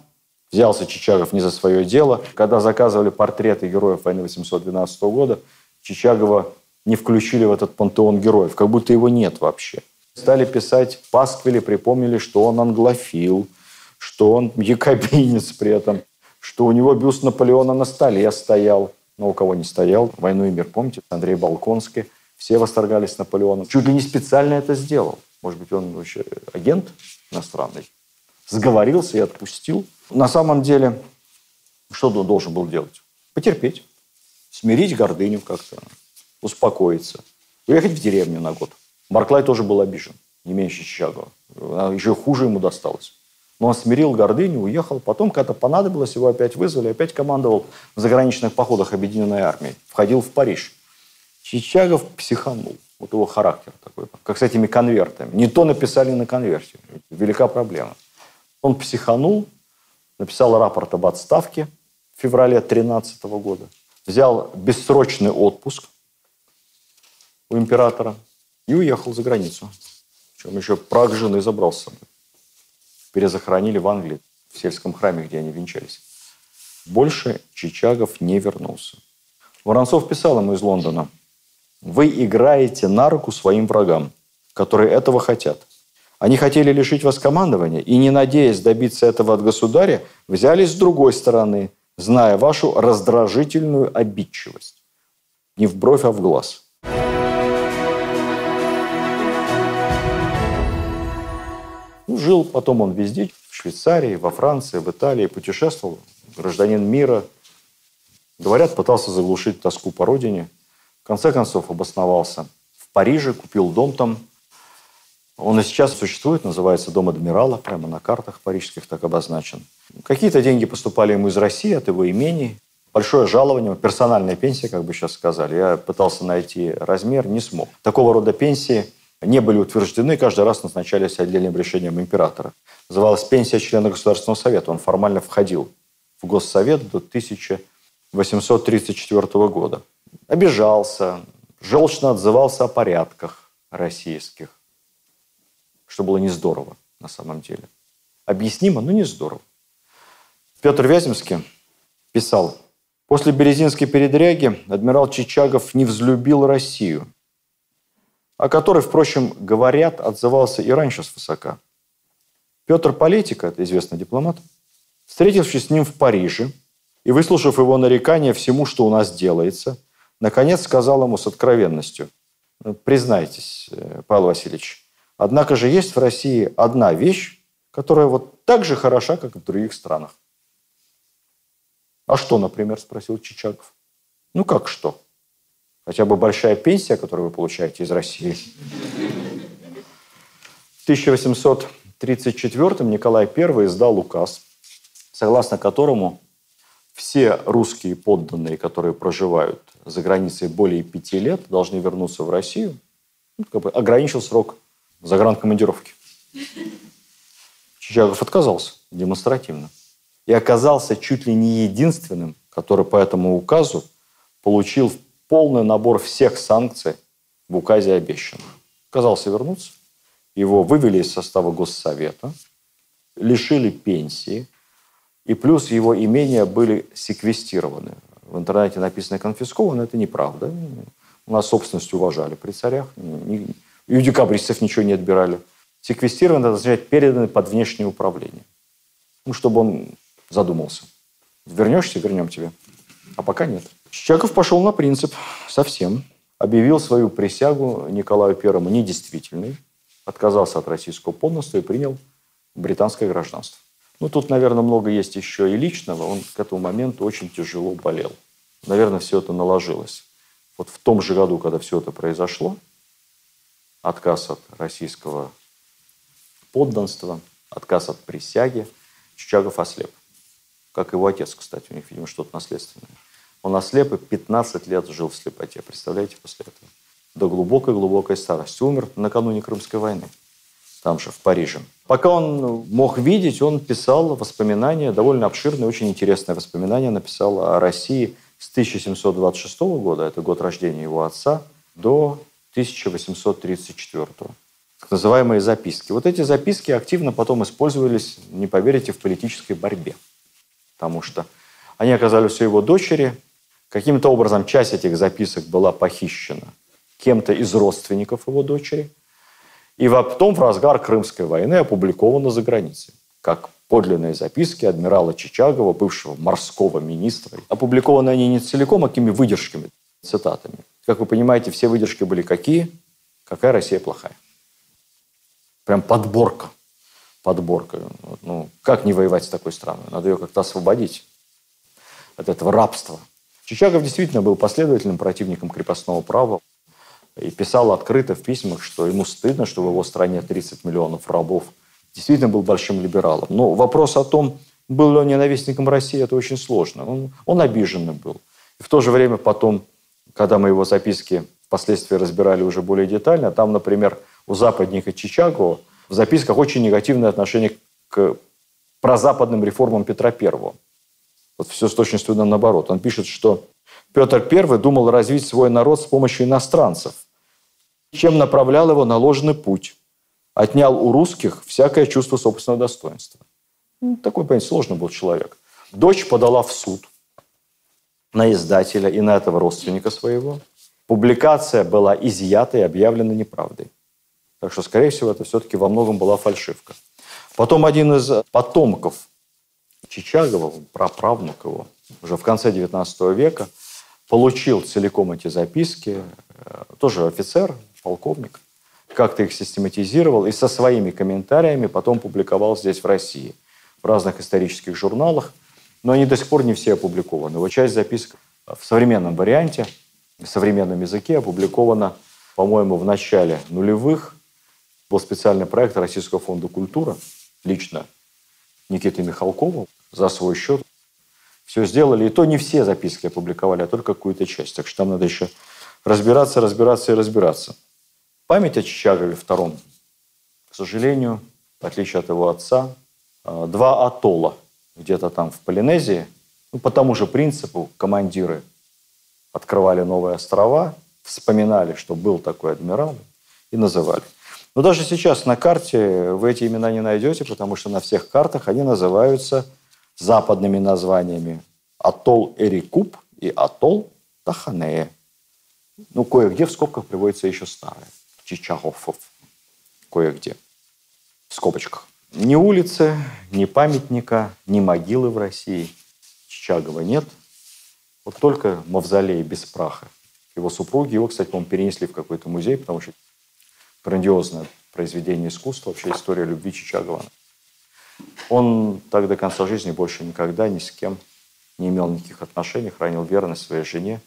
Взялся Чичагов не за свое дело. Когда заказывали портреты героев войны 812 года, Чичагова не включили в этот пантеон героев, как будто его нет вообще. Стали писать пасквили, припомнили, что он англофил – что он якобинец при этом, что у него бюст Наполеона на столе стоял. Но у кого не стоял, «Войну и мир», помните, Андрей Балконский. Все восторгались Наполеоном. Чуть ли не специально это сделал. Может быть, он вообще агент иностранный. Сговорился и отпустил. На самом деле, что он должен был делать? Потерпеть. Смирить гордыню как-то. Успокоиться. Уехать в деревню на год. Барклай тоже был обижен. Не меньше Чичагова. Еще хуже ему досталось. Но он смирил гордыню, уехал. Потом, когда понадобилось, его опять вызвали, опять командовал в заграничных походах Объединенной армии. Входил в Париж. Чичагов психанул. Вот его характер такой, как с этими конвертами. Не то написали на конверте. Велика проблема. Он психанул, написал рапорт об отставке в феврале 2013 года. Взял бессрочный отпуск у императора и уехал за границу. Причем еще праг жены забрал с собой перезахоронили в Англии, в сельском храме, где они венчались. Больше Чичагов не вернулся. Воронцов писал ему из Лондона, «Вы играете на руку своим врагам, которые этого хотят. Они хотели лишить вас командования и, не надеясь добиться этого от государя, взялись с другой стороны, зная вашу раздражительную обидчивость. Не в бровь, а в глаз. Ну, жил потом он везде, в Швейцарии, во Франции, в Италии, путешествовал, гражданин мира. Говорят, пытался заглушить тоску по родине. В конце концов обосновался в Париже, купил дом там. Он и сейчас существует, называется Дом Адмирала, прямо на картах парижских так обозначен. Какие-то деньги поступали ему из России от его имений. Большое жалование, персональная пенсия, как бы сейчас сказали. Я пытался найти размер, не смог. Такого рода пенсии не были утверждены, каждый раз назначались отдельным решением императора. Называлась пенсия члена Государственного совета. Он формально входил в Госсовет до 1834 года. Обижался, желчно отзывался о порядках российских, что было не здорово на самом деле. Объяснимо, но не здорово. Петр Вяземский писал, «После Березинской передряги адмирал Чичагов не взлюбил Россию, о которой, впрочем, говорят, отзывался и раньше свысока. Петр Политика, это известный дипломат, встретившись с ним в Париже и выслушав его нарекания всему, что у нас делается, наконец сказал ему с откровенностью, признайтесь, э, Павел Васильевич, однако же есть в России одна вещь, которая вот так же хороша, как и в других странах. А что, например, спросил Чичагов. Ну как что? Хотя бы большая пенсия, которую вы получаете из России. В 1834 Николай I издал указ, согласно которому все русские подданные, которые проживают за границей более пяти лет, должны вернуться в Россию. Ну, как бы ограничил срок загранкомандировки. Чичагов отказался демонстративно и оказался чуть ли не единственным, который по этому указу получил полный набор всех санкций в указе обещанных. Оказался вернуться, его вывели из состава Госсовета, лишили пенсии, и плюс его имения были секвестированы. В интернете написано конфисковано, это неправда. У нас собственность уважали при царях. И у декабристов ничего не отбирали. Секвестировано, означает переданы под внешнее управление. Ну, чтобы он задумался. Вернешься, вернем тебе. А пока нет. Чичагов пошел на принцип совсем. Объявил свою присягу Николаю Первому недействительной, отказался от российского подданства и принял британское гражданство. Ну, тут, наверное, много есть еще и личного. Он к этому моменту очень тяжело болел. Наверное, все это наложилось. Вот в том же году, когда все это произошло, отказ от российского подданства, отказ от присяги, Чичагов ослеп как его отец, кстати, у них, видимо, что-то наследственное. Он ослеп и 15 лет жил в слепоте, представляете, после этого. До глубокой-глубокой старости. Умер накануне Крымской войны, там же, в Париже. Пока он мог видеть, он писал воспоминания, довольно обширные, очень интересные воспоминания, написал о России с 1726 года, это год рождения его отца, до 1834 так называемые записки. Вот эти записки активно потом использовались, не поверите, в политической борьбе потому что они оказались у его дочери. Каким-то образом часть этих записок была похищена кем-то из родственников его дочери. И потом в разгар Крымской войны опубликована за границей, как подлинные записки адмирала Чичагова, бывшего морского министра. Опубликованы они не целиком, а какими выдержками, цитатами. Как вы понимаете, все выдержки были какие? Какая Россия плохая. Прям подборка подборка. Ну, как не воевать с такой страной? Надо ее как-то освободить от этого рабства. Чичагов действительно был последовательным противником крепостного права и писал открыто в письмах, что ему стыдно, что в его стране 30 миллионов рабов. Действительно был большим либералом. Но вопрос о том, был ли он ненавистником России, это очень сложно. Он, он обиженным был. И в то же время потом, когда мы его записки впоследствии разбирали уже более детально, там, например, у западника Чичагова в записках очень негативное отношение к прозападным реформам Петра I. Вот все с точностью наоборот. Он пишет, что Петр I думал развить свой народ с помощью иностранцев, чем направлял его на ложный путь, отнял у русских всякое чувство собственного достоинства. Ну, такой, понимаете, сложный был человек. Дочь подала в суд на издателя и на этого родственника своего. Публикация была изъята и объявлена неправдой. Так что, скорее всего, это все-таки во многом была фальшивка. Потом один из потомков Чичагова, праправнук его, уже в конце XIX века, получил целиком эти записки, э, тоже офицер, полковник, как-то их систематизировал и со своими комментариями потом публиковал здесь, в России, в разных исторических журналах, но они до сих пор не все опубликованы. Вот часть записок в современном варианте, в современном языке опубликована, по-моему, в начале нулевых. Был специальный проект Российского фонда культуры, лично Никиты Михалкова, за свой счет. Все сделали, и то не все записки опубликовали, а только какую-то часть. Так что там надо еще разбираться, разбираться и разбираться. Память о Чичагове II, к сожалению, в отличие от его отца, э, два атолла где-то там в Полинезии, ну, по тому же принципу командиры открывали новые острова, вспоминали, что был такой адмирал, и называли. Но даже сейчас на карте вы эти имена не найдете, потому что на всех картах они называются западными названиями. Атолл Эрикуб и Атолл Таханея. Ну, кое-где в скобках приводится еще старое. Чичагофов. Кое-где. В скобочках. Ни улицы, ни памятника, ни могилы в России Чичагова нет. Вот только мавзолей без праха. Его супруги, его, кстати, по перенесли в какой-то музей, потому что грандиозное произведение искусства, вообще история любви Чичагова. Он так до конца жизни больше никогда ни с кем не имел никаких отношений, хранил верность своей жене.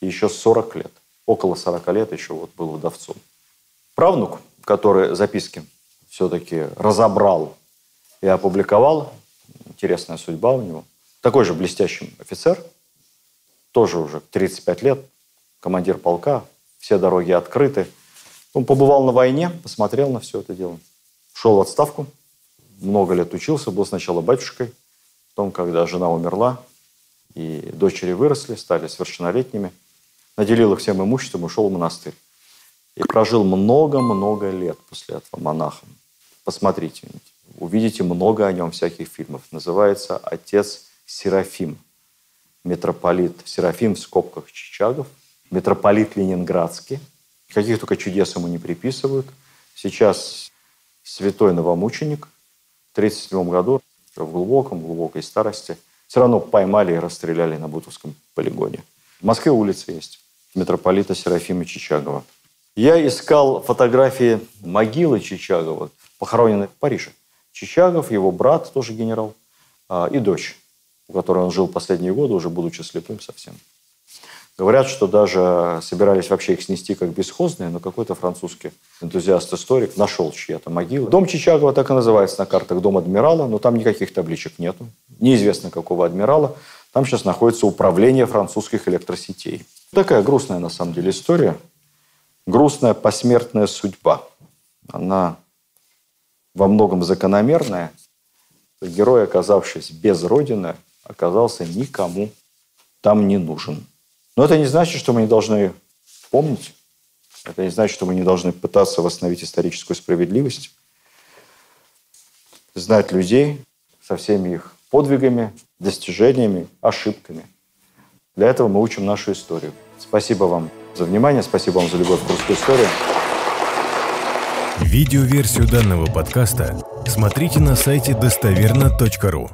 И еще 40 лет, около 40 лет еще вот был вдовцом. Правнук, который записки все-таки разобрал и опубликовал, интересная судьба у него, такой же блестящий офицер, тоже уже 35 лет, командир полка, все дороги открыты. Он побывал на войне, посмотрел на все это дело. Шел в отставку, много лет учился, был сначала батюшкой, потом, когда жена умерла, и дочери выросли, стали совершеннолетними, наделил их всем имуществом, ушел в монастырь. И прожил много-много лет после этого монахом. Посмотрите, увидите много о нем всяких фильмов. Называется «Отец Серафим». Митрополит Серафим в скобках Чичагов, митрополит Ленинградский. Каких только чудес ему не приписывают. Сейчас святой новомученик. В 1937 году, в глубоком-глубокой старости, все равно поймали и расстреляли на Бутовском полигоне. В Москве улица есть митрополита Серафима Чичагова. Я искал фотографии могилы Чичагова, похороненной в Париже. Чичагов, его брат, тоже генерал, а, и дочь, у которой он жил последние годы, уже будучи слепым совсем. Говорят, что даже собирались вообще их снести как бесхозные, но какой-то французский энтузиаст-историк нашел чья-то могила. Дом Чичагова так и называется на картах «Дом адмирала», но там никаких табличек нету. Неизвестно, какого адмирала. Там сейчас находится управление французских электросетей. Такая грустная, на самом деле, история грустная посмертная судьба. Она во многом закономерная. Герой, оказавшись без Родины, оказался никому там не нужен. Но это не значит, что мы не должны помнить. Это не значит, что мы не должны пытаться восстановить историческую справедливость, знать людей со всеми их подвигами, достижениями, ошибками. Для этого мы учим нашу историю. Спасибо вам за внимание. Спасибо вам за любовь к русской истории. Видеоверсию данного подкаста смотрите на сайте достоверно.ру.